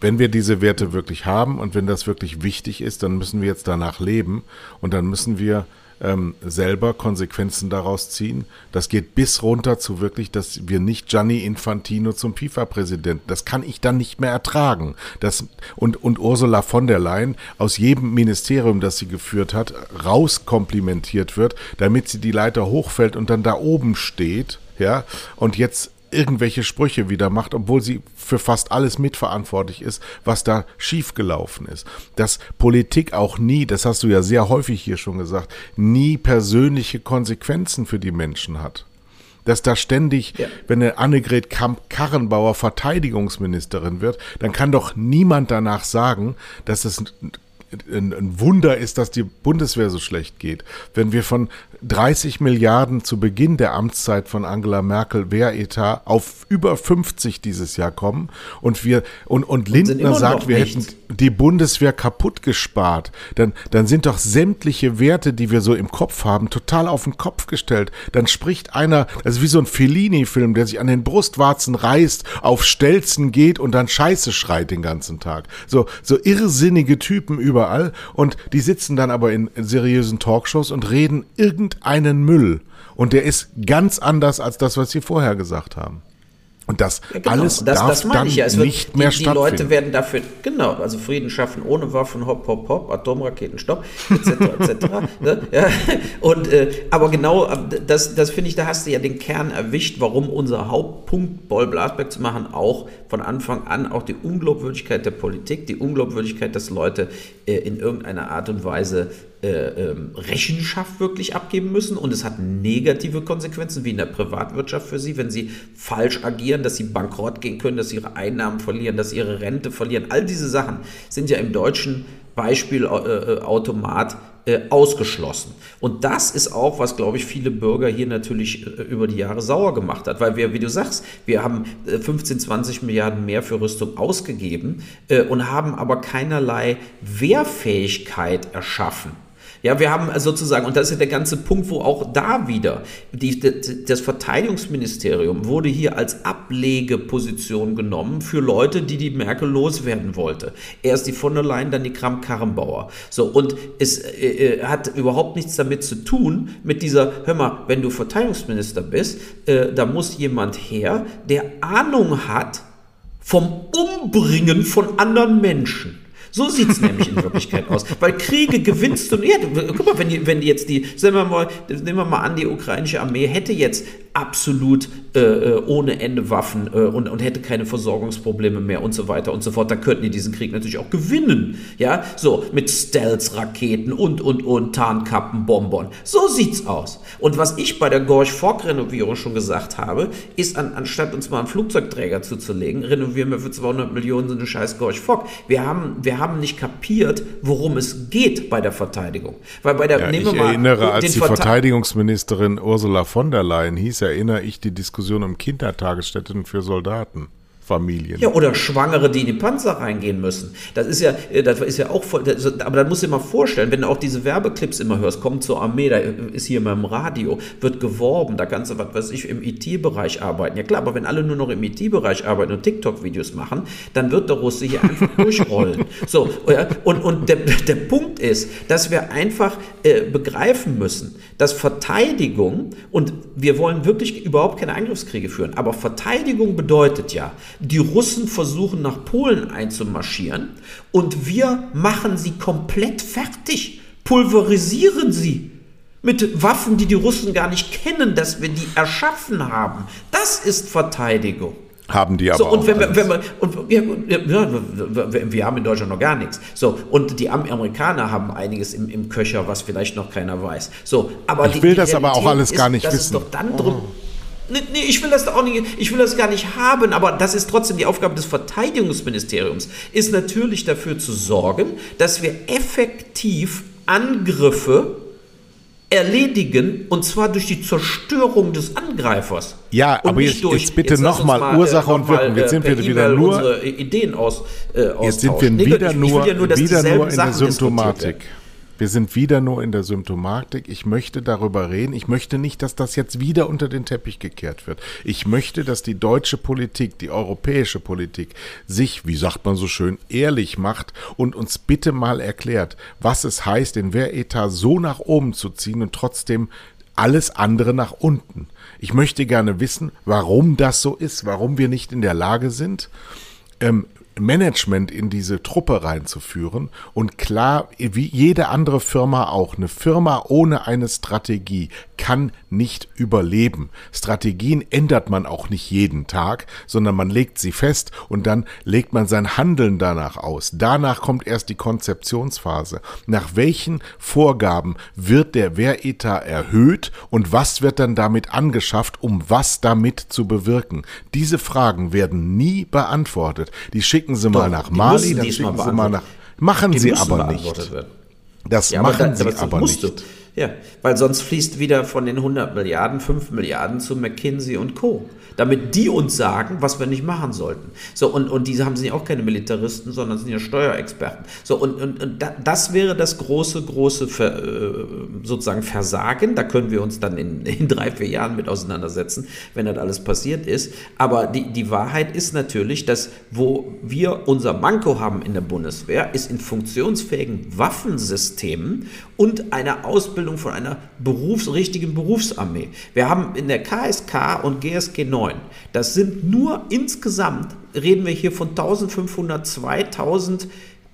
wenn wir diese Werte wirklich haben und wenn das wirklich wichtig ist, dann müssen wir jetzt danach leben und dann müssen wir ähm, selber Konsequenzen daraus ziehen. Das geht bis runter zu wirklich, dass wir nicht Gianni Infantino zum FIFA-Präsidenten. Das kann ich dann nicht mehr ertragen. Das, und, und Ursula von der Leyen aus jedem Ministerium, das sie geführt hat, rauskomplimentiert wird, damit sie die Leiter hochfällt und dann da oben steht. Ja, und jetzt irgendwelche Sprüche wieder macht, obwohl sie für fast alles mitverantwortlich ist, was da schiefgelaufen ist. Dass Politik auch nie, das hast du ja sehr häufig hier schon gesagt, nie persönliche Konsequenzen für die Menschen hat. Dass da ständig, ja. wenn eine Annegret Kamp-Karrenbauer Verteidigungsministerin wird, dann kann doch niemand danach sagen, dass es ein Wunder ist, dass die Bundeswehr so schlecht geht. Wenn wir von 30 Milliarden zu Beginn der Amtszeit von Angela Merkel Wehretat auf über 50 dieses Jahr kommen. Und wir und, und Lindner und sagt, wir hätten die Bundeswehr kaputt gespart, dann, dann sind doch sämtliche Werte, die wir so im Kopf haben, total auf den Kopf gestellt. Dann spricht einer, ist wie so ein Fellini-Film, der sich an den Brustwarzen reißt, auf Stelzen geht und dann Scheiße schreit den ganzen Tag. So, so irrsinnige Typen überall und die sitzen dann aber in seriösen Talkshows und reden irgendeinen Müll. Und der ist ganz anders als das, was sie vorher gesagt haben. Und das ja, genau. alles das, darf das dann ja. nicht mehr die, die stattfinden. Die Leute werden dafür, genau, also Frieden schaffen ohne Waffen, hopp, hopp, hopp, Atomraketen, stopp, etc., etc. ne? ja. Und, äh, aber genau, äh, das, das finde ich, da hast du ja den Kern erwischt, warum unser Hauptpunkt, Boll Blasberg zu machen, auch von Anfang an auch die Unglaubwürdigkeit der Politik, die Unglaubwürdigkeit, dass Leute äh, in irgendeiner Art und Weise Rechenschaft wirklich abgeben müssen und es hat negative Konsequenzen wie in der Privatwirtschaft für sie, wenn sie falsch agieren, dass sie bankrott gehen können, dass sie ihre Einnahmen verlieren, dass sie ihre Rente verlieren. All diese Sachen sind ja im deutschen Beispielautomat äh, äh, ausgeschlossen. Und das ist auch, was, glaube ich, viele Bürger hier natürlich äh, über die Jahre sauer gemacht hat, weil wir, wie du sagst, wir haben 15, 20 Milliarden mehr für Rüstung ausgegeben äh, und haben aber keinerlei Wehrfähigkeit erschaffen. Ja, wir haben sozusagen, und das ist ja der ganze Punkt, wo auch da wieder die, das Verteidigungsministerium wurde hier als Ablegeposition genommen für Leute, die die Merkel loswerden wollte. Erst die von der Leyen, dann die Kramp-Karrenbauer. So, und es äh, äh, hat überhaupt nichts damit zu tun, mit dieser, hör mal, wenn du Verteidigungsminister bist, äh, da muss jemand her, der Ahnung hat vom Umbringen von anderen Menschen. So sieht es nämlich in Wirklichkeit aus. Weil Kriege gewinnst du. Ja, guck mal, wenn die, wenn jetzt die, sagen wir mal, nehmen wir mal an, die ukrainische Armee hätte jetzt absolut äh, äh, ohne Ende Waffen äh, und, und hätte keine Versorgungsprobleme mehr und so weiter und so fort, dann könnten die diesen Krieg natürlich auch gewinnen. Ja, so mit Stealth-Raketen und, und, und Tarnkappen, Bonbon. So sieht's aus. Und was ich bei der Gorch-Fork-Renovierung schon gesagt habe, ist, an, anstatt uns mal einen Flugzeugträger zuzulegen, renovieren wir für 200 Millionen so eine scheiß Gorch-Fock. Wir haben, wir haben nicht kapiert, worum es geht bei der Verteidigung. Weil bei der, ja, ich mal erinnere, als die Verteidigungsministerin Ursula von der Leyen hieß, erinnere ich die Diskussion um Kindertagesstätten für Soldaten. Familien. Ja, oder Schwangere, die in die Panzer reingehen müssen. Das ist ja, äh, das ist ja auch voll, das, aber dann musst du dir mal vorstellen, wenn du auch diese Werbeclips immer hörst, kommt zur Armee, da ist hier immer im Radio, wird geworben, da kannst du, was weiß ich, im IT-Bereich arbeiten. Ja klar, aber wenn alle nur noch im IT-Bereich arbeiten und TikTok-Videos machen, dann wird der Russe hier einfach durchrollen. So, und, und der, der Punkt ist, dass wir einfach äh, begreifen müssen, dass Verteidigung, und wir wollen wirklich überhaupt keine Angriffskriege führen, aber Verteidigung bedeutet ja, die Russen versuchen nach Polen einzumarschieren und wir machen sie komplett fertig, pulverisieren sie mit Waffen, die die Russen gar nicht kennen, dass wir die erschaffen haben. Das ist Verteidigung. Haben die aber so, und wenn wir, wenn wir, und ja, wir, wir haben in Deutschland noch gar nichts. So, und die Amerikaner haben einiges im, im Köcher, was vielleicht noch keiner weiß. So, aber ich will die das aber auch alles gar nicht ist, wissen. doch dann drum, oh. Nee, nee, ich will das auch nicht, ich will das gar nicht haben, aber das ist trotzdem die Aufgabe des Verteidigungsministeriums, ist natürlich dafür zu sorgen, dass wir effektiv Angriffe erledigen und zwar durch die Zerstörung des Angreifers. Ja, aber jetzt, durch, jetzt bitte nochmal Ursache äh, und Wirkung. Jetzt sind wir wieder nur Ideen aus. Äh, jetzt sind wir wieder nur, ja nur wieder nur in der Symptomatik. Wir sind wieder nur in der Symptomatik. Ich möchte darüber reden. Ich möchte nicht, dass das jetzt wieder unter den Teppich gekehrt wird. Ich möchte, dass die deutsche Politik, die europäische Politik sich, wie sagt man so schön, ehrlich macht und uns bitte mal erklärt, was es heißt, den Wehretat so nach oben zu ziehen und trotzdem alles andere nach unten. Ich möchte gerne wissen, warum das so ist, warum wir nicht in der Lage sind, ähm, Management in diese Truppe reinzuführen und klar, wie jede andere Firma auch, eine Firma ohne eine Strategie kann nicht überleben. Strategien ändert man auch nicht jeden Tag, sondern man legt sie fest und dann legt man sein Handeln danach aus. Danach kommt erst die Konzeptionsphase. Nach welchen Vorgaben wird der Wehretat erhöht und was wird dann damit angeschafft, um was damit zu bewirken? Diese Fragen werden nie beantwortet. Die schicken sie Doch, mal nach Mali, dann schicken sie mal nach. Machen die sie aber nicht. Das ja, machen aber da, sie aber nicht. Ja, weil sonst fließt wieder von den 100 Milliarden 5 Milliarden zu McKinsey und Co damit die uns sagen, was wir nicht machen sollten. So, und, und diese haben sind ja auch keine Militaristen, sondern sind ja Steuerexperten. So, und, und, und das wäre das große, große Ver, äh, sozusagen Versagen. Da können wir uns dann in, in drei, vier Jahren mit auseinandersetzen, wenn das alles passiert ist. Aber die, die Wahrheit ist natürlich, dass wo wir unser Manko haben in der Bundeswehr, ist in funktionsfähigen Waffensystemen und einer Ausbildung von einer Berufs-, richtigen Berufsarmee. Wir haben in der KSK und GSG 9 9. Das sind nur insgesamt, reden wir hier von 1500, 2000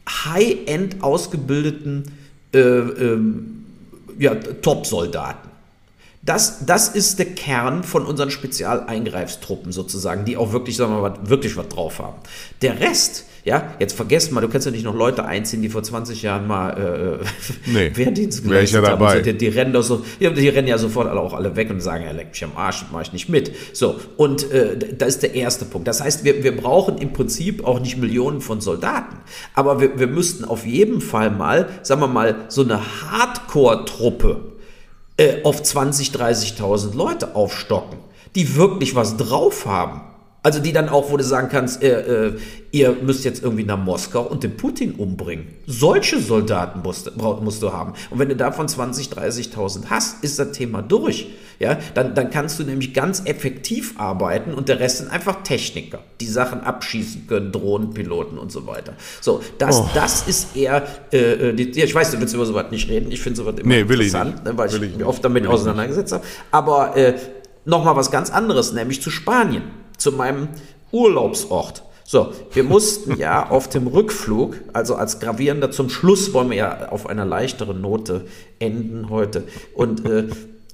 High-End ausgebildeten äh, äh, ja, Top-Soldaten. Das, das ist der Kern von unseren Spezialeingreifstruppen sozusagen, die auch wirklich, sagen wir mal, wirklich was drauf haben. Der Rest ja, jetzt vergessen mal, du kannst ja nicht noch Leute einziehen, die vor 20 Jahren mal äh, nee, Wehrdienst geleistet ja haben. Die, die, rennen doch so, ja, die rennen ja sofort alle auch alle weg und sagen, ja, leck mich am Arsch, mache ich nicht mit. So, und äh, das ist der erste Punkt. Das heißt, wir, wir brauchen im Prinzip auch nicht Millionen von Soldaten, aber wir, wir müssten auf jeden Fall mal, sagen wir mal, so eine Hardcore-Truppe äh, auf 20.000, 30.000 Leute aufstocken, die wirklich was drauf haben. Also die dann auch, wo du sagen kannst, äh, äh, ihr müsst jetzt irgendwie nach Moskau und den Putin umbringen. Solche Soldaten musst, musst du haben. Und wenn du davon 20, 30.000 hast, ist das Thema durch. Ja, dann, dann kannst du nämlich ganz effektiv arbeiten und der Rest sind einfach Techniker, die Sachen abschießen können, Drohnenpiloten und so weiter. So, das, oh. das ist eher, äh, äh die, ja, ich weiß, du willst über sowas nicht reden, ich finde sowas immer nee, interessant, ne, weil will ich, mich oft damit auseinandergesetzt habe. Aber äh, nochmal was ganz anderes, nämlich zu Spanien zu meinem Urlaubsort. So, wir mussten ja auf dem Rückflug, also als gravierender zum Schluss wollen wir ja auf einer leichteren Note enden heute. Und äh,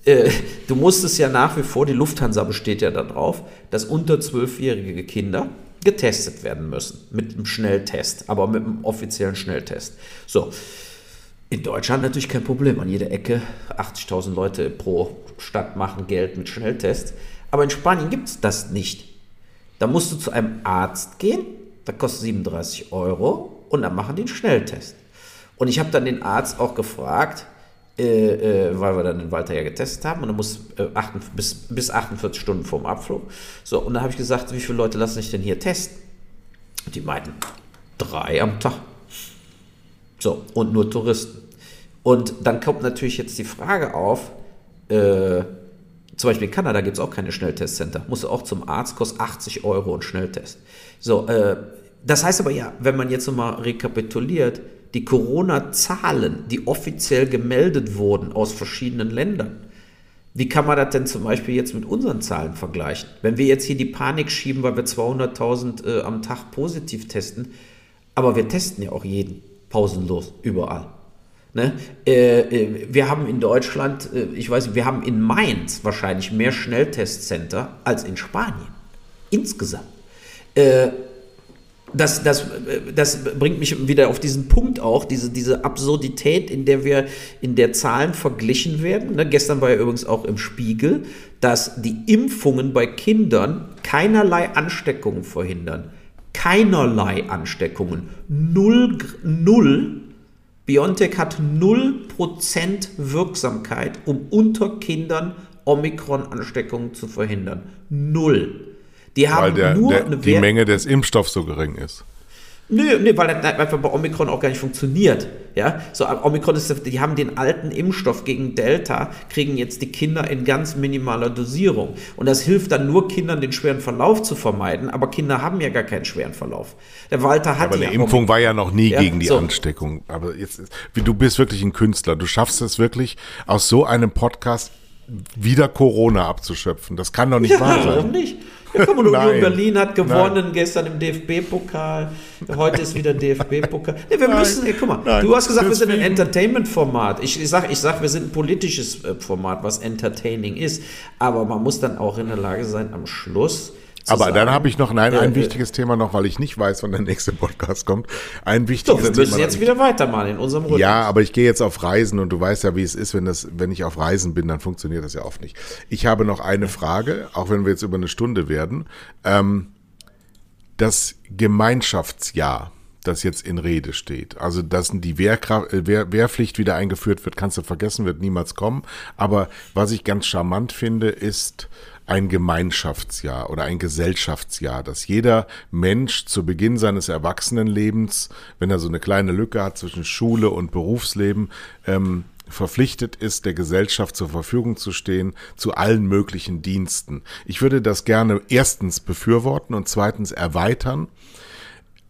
äh, du musstest ja nach wie vor, die Lufthansa besteht ja darauf, dass unter zwölfjährige Kinder getestet werden müssen. Mit einem Schnelltest, aber mit einem offiziellen Schnelltest. So. In Deutschland natürlich kein Problem. An jeder Ecke 80.000 Leute pro Stadt machen Geld mit Schnelltests. Aber in Spanien gibt es das nicht. Da musst du zu einem Arzt gehen, da kostet 37 Euro und dann machen die einen Schnelltest. Und ich habe dann den Arzt auch gefragt, äh, äh, weil wir dann den Walter ja getestet haben und dann muss äh, 48, bis, bis 48 Stunden vorm Abflug. So, und dann habe ich gesagt, wie viele Leute lassen sich denn hier testen? Und die meinten, drei am Tag. So, und nur Touristen. Und dann kommt natürlich jetzt die Frage auf, äh, zum Beispiel in Kanada gibt es auch keine Schnelltestcenter. Musst du auch zum Arzt, kostet 80 Euro ein Schnelltest. So, äh, das heißt aber ja, wenn man jetzt nochmal rekapituliert, die Corona-Zahlen, die offiziell gemeldet wurden aus verschiedenen Ländern, wie kann man das denn zum Beispiel jetzt mit unseren Zahlen vergleichen? Wenn wir jetzt hier die Panik schieben, weil wir 200.000 äh, am Tag positiv testen, aber wir testen ja auch jeden pausenlos überall. Ne? Äh, äh, wir haben in Deutschland, äh, ich weiß nicht, wir haben in Mainz wahrscheinlich mehr Schnelltestcenter als in Spanien. Insgesamt. Äh, das, das, das bringt mich wieder auf diesen Punkt auch, diese, diese Absurdität, in der wir in der Zahlen verglichen werden. Ne? Gestern war ja übrigens auch im Spiegel, dass die Impfungen bei Kindern keinerlei Ansteckungen verhindern. Keinerlei Ansteckungen. Null, null BioNTech hat 0% Wirksamkeit, um unter Kindern Omikron-Ansteckungen zu verhindern. Null. Die haben Weil der, nur der, die Menge des Impfstoffs so gering ist. Nö, nö, weil das einfach bei Omikron auch gar nicht funktioniert. Ja, so Omikron ist, die haben den alten Impfstoff gegen Delta, kriegen jetzt die Kinder in ganz minimaler Dosierung. Und das hilft dann nur Kindern, den schweren Verlauf zu vermeiden. Aber Kinder haben ja gar keinen schweren Verlauf. Der Walter hat Aber eine ja Impfung Omikron. war ja noch nie ja, gegen die so. Ansteckung. Aber jetzt, du bist wirklich ein Künstler. Du schaffst es wirklich aus so einem Podcast wieder Corona abzuschöpfen. Das kann doch nicht ja, wahr sein. Warum nicht? Ja, komm, Union Berlin hat gewonnen Nein. gestern im DFB-Pokal. Heute ist wieder DFB-Pokal. Nee, wir Nein. müssen, ey, guck mal, Nein. du hast gesagt, wir sind ein Entertainment-Format. Ich, ich sag, ich sag, wir sind ein politisches äh, Format, was entertaining ist. Aber man muss dann auch in der Lage sein, am Schluss aber sagen. dann habe ich noch nein, ein äh, wichtiges Thema noch, weil ich nicht weiß, wann der nächste Podcast kommt. Ein wichtiges Thema. wir müssen Thema, jetzt wieder weitermachen in unserem Rhythmus. Ja, aber ich gehe jetzt auf Reisen und du weißt ja, wie es ist, wenn das, wenn ich auf Reisen bin, dann funktioniert das ja oft nicht. Ich habe noch eine Frage, auch wenn wir jetzt über eine Stunde werden. Ähm, das Gemeinschaftsjahr das jetzt in Rede steht. Also, dass die Wehrkraft, äh, Wehr, Wehrpflicht wieder eingeführt wird, kannst du vergessen, wird niemals kommen. Aber was ich ganz charmant finde, ist ein Gemeinschaftsjahr oder ein Gesellschaftsjahr, dass jeder Mensch zu Beginn seines Erwachsenenlebens, wenn er so eine kleine Lücke hat zwischen Schule und Berufsleben, ähm, verpflichtet ist, der Gesellschaft zur Verfügung zu stehen, zu allen möglichen Diensten. Ich würde das gerne erstens befürworten und zweitens erweitern.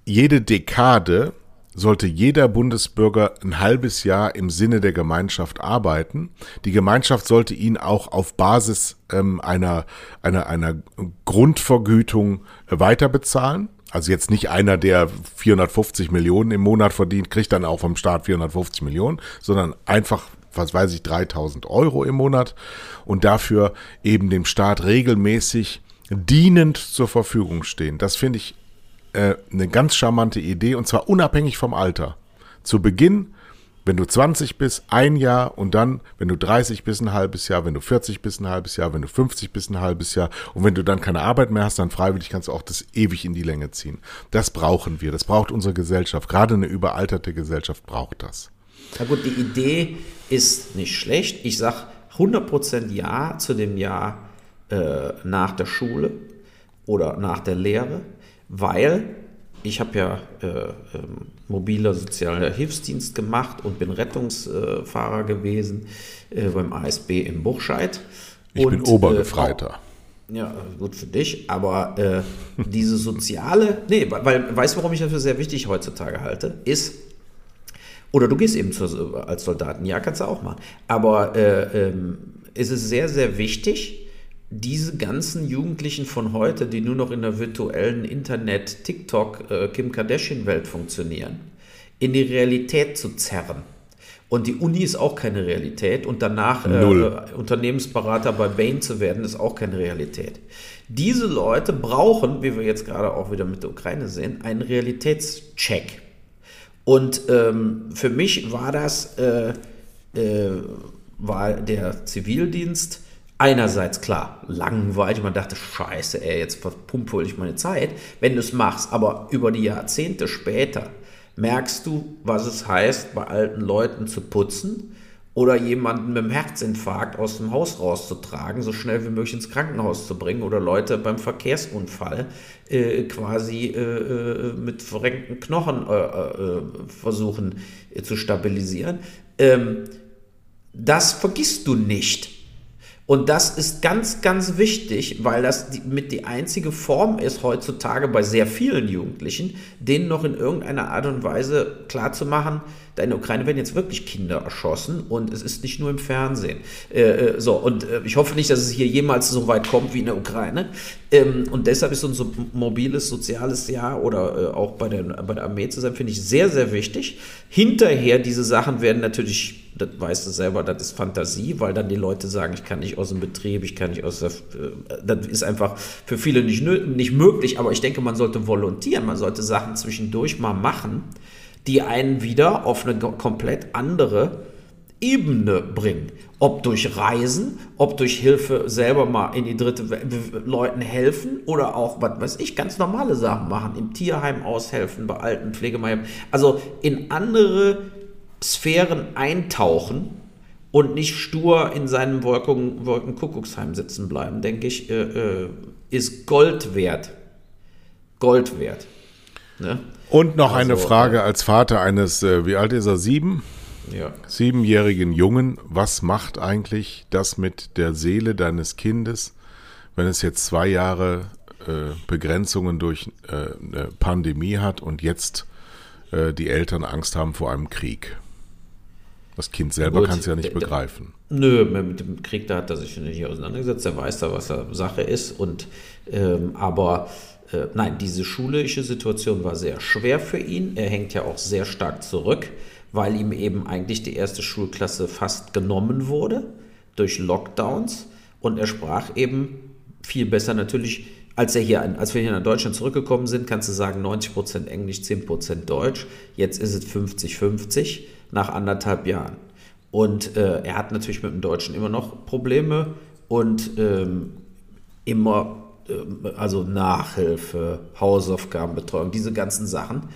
Jede Dekade sollte jeder Bundesbürger ein halbes Jahr im Sinne der Gemeinschaft arbeiten. Die Gemeinschaft sollte ihn auch auf Basis ähm, einer, einer, einer Grundvergütung weiter bezahlen. Also jetzt nicht einer, der 450 Millionen im Monat verdient, kriegt dann auch vom Staat 450 Millionen, sondern einfach, was weiß ich, 3000 Euro im Monat und dafür eben dem Staat regelmäßig dienend zur Verfügung stehen. Das finde ich äh, eine ganz charmante Idee und zwar unabhängig vom Alter. Zu Beginn wenn du 20 bist, ein Jahr und dann, wenn du 30 bist, ein halbes Jahr, wenn du 40 bist, ein halbes Jahr, wenn du 50 bist, ein halbes Jahr und wenn du dann keine Arbeit mehr hast, dann freiwillig kannst du auch das ewig in die Länge ziehen. Das brauchen wir, das braucht unsere Gesellschaft. Gerade eine überalterte Gesellschaft braucht das. Na gut, die Idee ist nicht schlecht. Ich sage 100% Ja zu dem Jahr äh, nach der Schule oder nach der Lehre, weil ich habe ja äh, ähm, mobiler sozialer Hilfsdienst gemacht und bin Rettungsfahrer gewesen äh, beim ASB in Buchscheid. Ich und, bin Obergefreiter. Äh, ja, gut für dich, aber äh, diese soziale, nee, weil, weißt du, warum ich das für sehr wichtig heutzutage halte, ist, oder du gehst eben zur, als Soldaten, ja, kannst du auch machen, aber äh, ähm, es ist sehr, sehr wichtig, diese ganzen Jugendlichen von heute, die nur noch in der virtuellen Internet, TikTok, äh, Kim Kardashian-Welt funktionieren, in die Realität zu zerren. Und die Uni ist auch keine Realität und danach äh, Unternehmensberater bei Bain zu werden, ist auch keine Realität. Diese Leute brauchen, wie wir jetzt gerade auch wieder mit der Ukraine sehen, einen Realitätscheck. Und ähm, für mich war das, äh, äh, war der Zivildienst einerseits klar langweilig, man dachte, scheiße, ey, jetzt verpumpe ich meine Zeit, wenn du es machst, aber über die Jahrzehnte später merkst du, was es heißt, bei alten Leuten zu putzen oder jemanden mit einem Herzinfarkt aus dem Haus rauszutragen, so schnell wie möglich ins Krankenhaus zu bringen oder Leute beim Verkehrsunfall äh, quasi äh, äh mit verrenkten Knochen äh, äh versuchen äh, zu stabilisieren. Ähm, das vergisst du nicht. Und das ist ganz, ganz wichtig, weil das die, mit die einzige Form ist heutzutage bei sehr vielen Jugendlichen, denen noch in irgendeiner Art und Weise klarzumachen, da in der Ukraine werden jetzt wirklich Kinder erschossen und es ist nicht nur im Fernsehen. Äh, äh so, und äh, ich hoffe nicht, dass es hier jemals so weit kommt wie in der Ukraine. Ähm, und deshalb ist unser mobiles soziales Jahr oder äh, auch bei der, bei der Armee zu sein, finde ich sehr, sehr wichtig. Hinterher, diese Sachen werden natürlich das weißt du selber, das ist Fantasie, weil dann die Leute sagen, ich kann nicht aus dem Betrieb, ich kann nicht aus der, äh, das ist einfach für viele nicht, nicht möglich, aber ich denke, man sollte volontieren, man sollte Sachen zwischendurch mal machen, die einen wieder auf eine komplett andere Ebene bringen. Ob durch Reisen, ob durch Hilfe selber mal in die dritte Welt, Leuten helfen oder auch, was weiß ich, ganz normale Sachen machen, im Tierheim aushelfen, bei alten Pflegeheimen. Also in andere Sphären eintauchen und nicht stur in seinem Wolken, Wolkenkuckucksheim sitzen bleiben, denke ich, äh, äh, ist Gold wert. Gold wert. Ne? Und noch also, eine Frage als Vater eines, äh, wie alt ist er, sieben? Ja. Siebenjährigen Jungen. Was macht eigentlich das mit der Seele deines Kindes, wenn es jetzt zwei Jahre äh, Begrenzungen durch äh, eine Pandemie hat und jetzt äh, die Eltern Angst haben vor einem Krieg? Das Kind selber kann es ja nicht begreifen. Nö, mit dem Krieg, da hat er sich nicht auseinandergesetzt. Er weiß da, was da Sache ist. Und, ähm, aber äh, nein, diese schulische Situation war sehr schwer für ihn. Er hängt ja auch sehr stark zurück, weil ihm eben eigentlich die erste Schulklasse fast genommen wurde durch Lockdowns. Und er sprach eben viel besser natürlich als, er hier, als wir hier nach Deutschland zurückgekommen sind, kannst du sagen 90% Englisch, 10% Deutsch. Jetzt ist es 50-50 nach anderthalb Jahren. Und äh, er hat natürlich mit dem Deutschen immer noch Probleme und ähm, immer, äh, also Nachhilfe, Hausaufgabenbetreuung, diese ganzen Sachen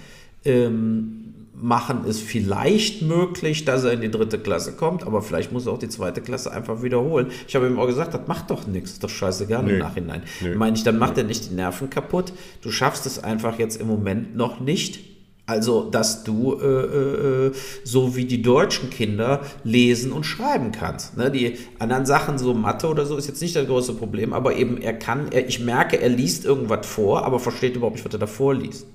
ähm, machen es vielleicht möglich, dass er in die dritte Klasse kommt, aber vielleicht muss er auch die zweite Klasse einfach wiederholen. Ich habe ihm auch gesagt, das macht doch nichts, ist doch scheißegal nee. im Nachhinein. Nee. Meine ich, dann macht er nicht die Nerven kaputt. Du schaffst es einfach jetzt im Moment noch nicht. Also, dass du äh, äh, äh, so wie die deutschen Kinder lesen und schreiben kannst. Ne? Die anderen Sachen, so Mathe oder so, ist jetzt nicht das große Problem, aber eben er kann, er, ich merke, er liest irgendwas vor, aber versteht überhaupt nicht, was er da vorliest.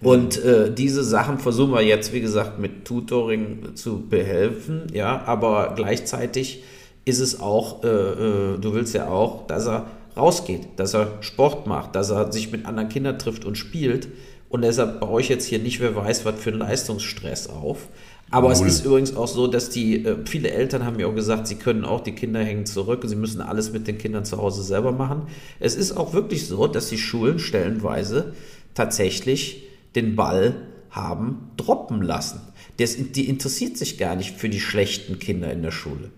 Und äh, diese Sachen versuchen wir jetzt, wie gesagt, mit Tutoring zu behelfen, ja, aber gleichzeitig ist es auch, äh, äh, du willst ja auch, dass er rausgeht, dass er Sport macht, dass er sich mit anderen Kindern trifft und spielt. Und deshalb baue ich jetzt hier nicht, wer weiß, was für einen Leistungsstress auf. Aber Null. es ist übrigens auch so, dass die, äh, viele Eltern haben mir auch gesagt, sie können auch, die Kinder hängen zurück, sie müssen alles mit den Kindern zu Hause selber machen. Es ist auch wirklich so, dass die Schulen stellenweise tatsächlich den Ball haben droppen lassen. Das, die interessiert sich gar nicht für die schlechten Kinder in der Schule,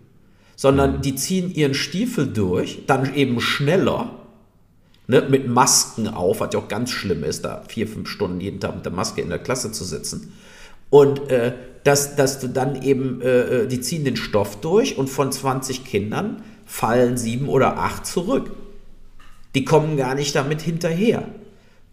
sondern mhm. die ziehen ihren Stiefel durch, dann eben schneller, ne, mit Masken auf, was ja auch ganz schlimm ist, da vier, fünf Stunden jeden Tag mit der Maske in der Klasse zu sitzen. Und äh, dass, dass du dann eben, äh, äh die ziehen den Stoff durch und von 20 Kindern fallen sieben oder acht zurück. Die kommen gar nicht damit hinterher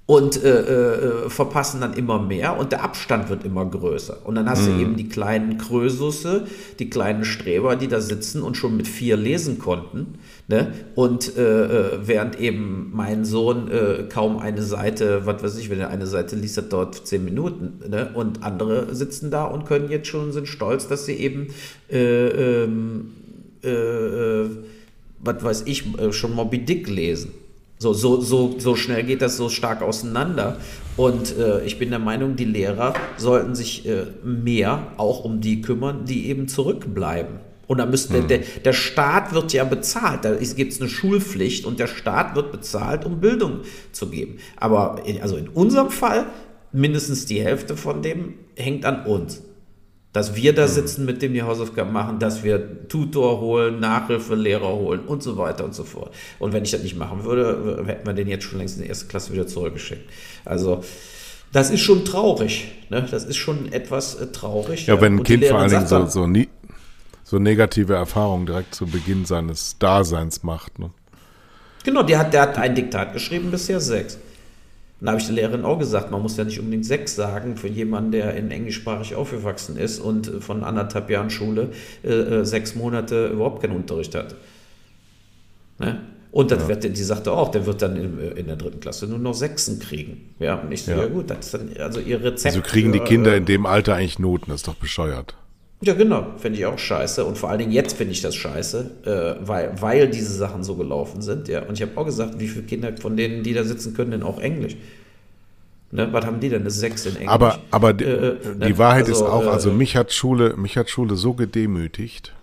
und äh, äh, verpassen dann immer mehr und der Abstand wird immer größer. Und dann hast mhm. du eben die kleinen Krösusse, die kleinen Streber, die da sitzen und schon mit vier lesen konnten. Ne? Und äh, äh während eben mein Sohn äh, kaum eine Seite, was weiß ich, wenn er eine Seite liest, hat dort zehn Minuten. Ne? Und andere sitzen da und können jetzt schon, sind stolz, dass sie eben äh, ähm, was weiß ich, schon Moby Dick lesen. So, so, so, so schnell geht das so stark auseinander. Und äh, ich bin der Meinung, die Lehrer sollten sich äh, mehr auch um die kümmern, die eben zurückbleiben. Und da müsste hm. der, der Staat wird ja bezahlt. Da gibt es eine Schulpflicht und der Staat wird bezahlt, um Bildung zu geben. Aber in, also in unserem Fall mindestens die Hälfte von dem hängt an uns. Dass wir da mhm. sitzen, mit dem die Hausaufgaben machen, dass wir Tutor holen, Nachhilfelehrer holen und so weiter und so fort. Und wenn ich das nicht machen würde, hätten wir den jetzt schon längst in die erste Klasse wieder zurückgeschickt. Also, das ist schon traurig. Ne? Das ist schon etwas äh, traurig. Ja, wenn ein Kind vor allen Dingen so, so, nie, so negative Erfahrungen direkt zu Beginn seines Daseins macht. Ne? Genau, der hat, der hat ein Diktat geschrieben, bisher sechs. Dann habe ich der Lehrerin auch gesagt, man muss ja nicht unbedingt sechs sagen für jemanden, der in englischsprachig aufgewachsen ist und von anderthalb Jahren Schule äh, äh sechs Monate überhaupt keinen Unterricht hat. Ne? Und das ja. wird, die sagte auch, der wird dann in, in, der dritten Klasse nur noch Sechsen kriegen. Ja, und ich so, ja. ja gut, das ist dann, also ihr Rezept. Also kriegen die Kinder äh, in dem Alter eigentlich Noten, das ist doch bescheuert. Ja, genau, finde ich auch scheiße. Und vor allen Dingen jetzt finde ich das scheiße, äh, weil, weil diese Sachen so gelaufen sind. Ja. Und ich habe auch gesagt, wie viele Kinder von denen, die da sitzen, können denn auch Englisch? Ne, was haben die denn? Eine Sechs in Englisch. Aber, aber die, äh, die ne? Wahrheit also, ist auch, also äh, mich hat Schule, mich hat Schule so gedemütigt,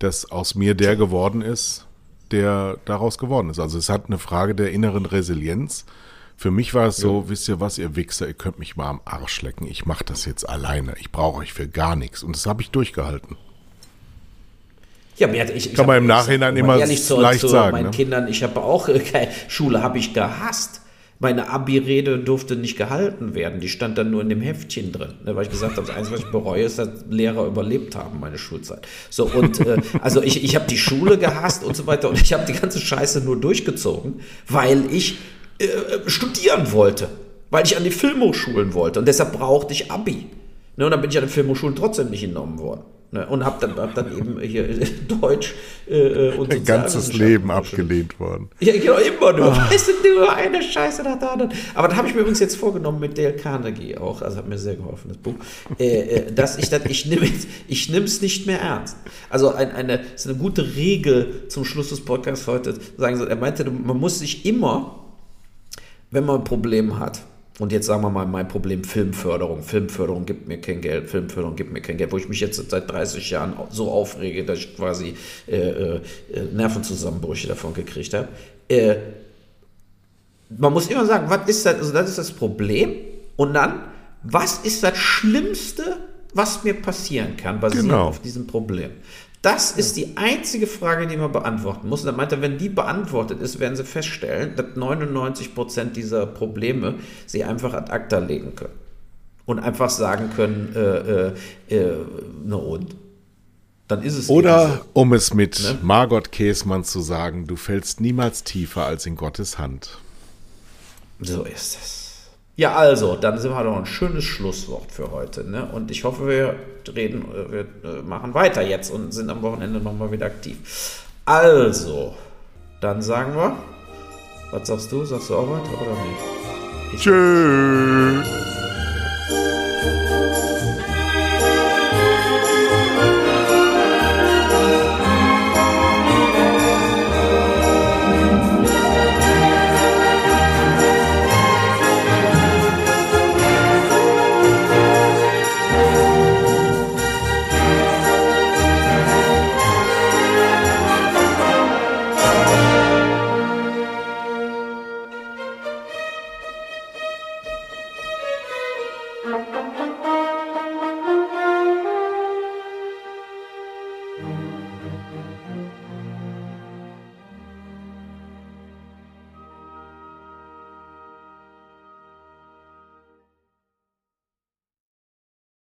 dass aus mir der geworden ist, der daraus geworden ist. Also es hat eine Frage der inneren Resilienz für mich war es so, ja. wisst ihr was, ihr Wichser, ihr könnt mich mal am Arsch lecken. Ich mache das jetzt alleine. Ich brauche euch für gar nichts. Und das habe ich durchgehalten. Ja, ich, ich kann man im Nachhinein immer leicht zu, leicht zu sagen. meinen ne? Kindern, ich habe auch keine Schule habe ich gehasst. Meine Abi-Rede durfte nicht gehalten werden. Die stand dann nur in dem Heftchen drin, ne, weil ich gesagt habe, das Einzige, was ich bereue, ist, dass Lehrer überlebt haben, meine Schulzeit. So, und äh, also ich, ich habe die Schule gehasst und so weiter und ich habe die ganze Scheiße nur durchgezogen, weil ich äh, äh, studieren wollte, weil ich an die Filmhochschulen wollte und deshalb brauchte ich Abi. Ne, und dann bin ich an den Filmhochschulen trotzdem nicht genommen worden. Ne, und habe dann, hab dann eben hier Deutsch äh, und Ein ganzes Leben abgelehnt worden. Ja, genau, immer nur. Oh. Weißt du, nur eine Scheiße nach der anderen. Aber das habe ich mir übrigens jetzt vorgenommen mit Dale Carnegie auch, also hat mir sehr geholfen, das Buch, äh, äh dass ich das, ich nehme ich es nicht mehr ernst. Also ein, eine, ist eine gute Regel zum Schluss des Podcasts heute, sagen Sie, er meinte, man muss sich immer wenn man ein Problem hat, und jetzt sagen wir mal mein Problem Filmförderung. Filmförderung gibt mir kein Geld, Filmförderung gibt mir kein Geld, wo ich mich jetzt seit 30 Jahren so aufrege, dass ich quasi äh, äh, Nervenzusammenbrüche davon gekriegt habe. Äh, man muss immer sagen, was ist das, also das ist das Problem und dann, was ist das Schlimmste, was mir passieren kann, basierend genau. auf diesem Problem. Das ist die einzige Frage, die man beantworten muss. Und er meinte, wenn die beantwortet ist, werden sie feststellen, dass 99% dieser Probleme sie einfach ad acta legen können. und einfach sagen können, äh, äh, äh, na und? Dann ist es Oder so. um es mit ne? Margot Käßmann zu sagen, du fällst niemals tiefer als in Gottes Hand. So ist es. Ja, also, dann sind wir doch ein schönes Schlusswort für heute. Ne? Und ich hoffe, wir reden, äh, wir äh, machen weiter jetzt und sind am Wochenende nochmal wieder aktiv. Also, dann sagen wir, was sagst du? Sagst du auch was oder nicht? Tschüss.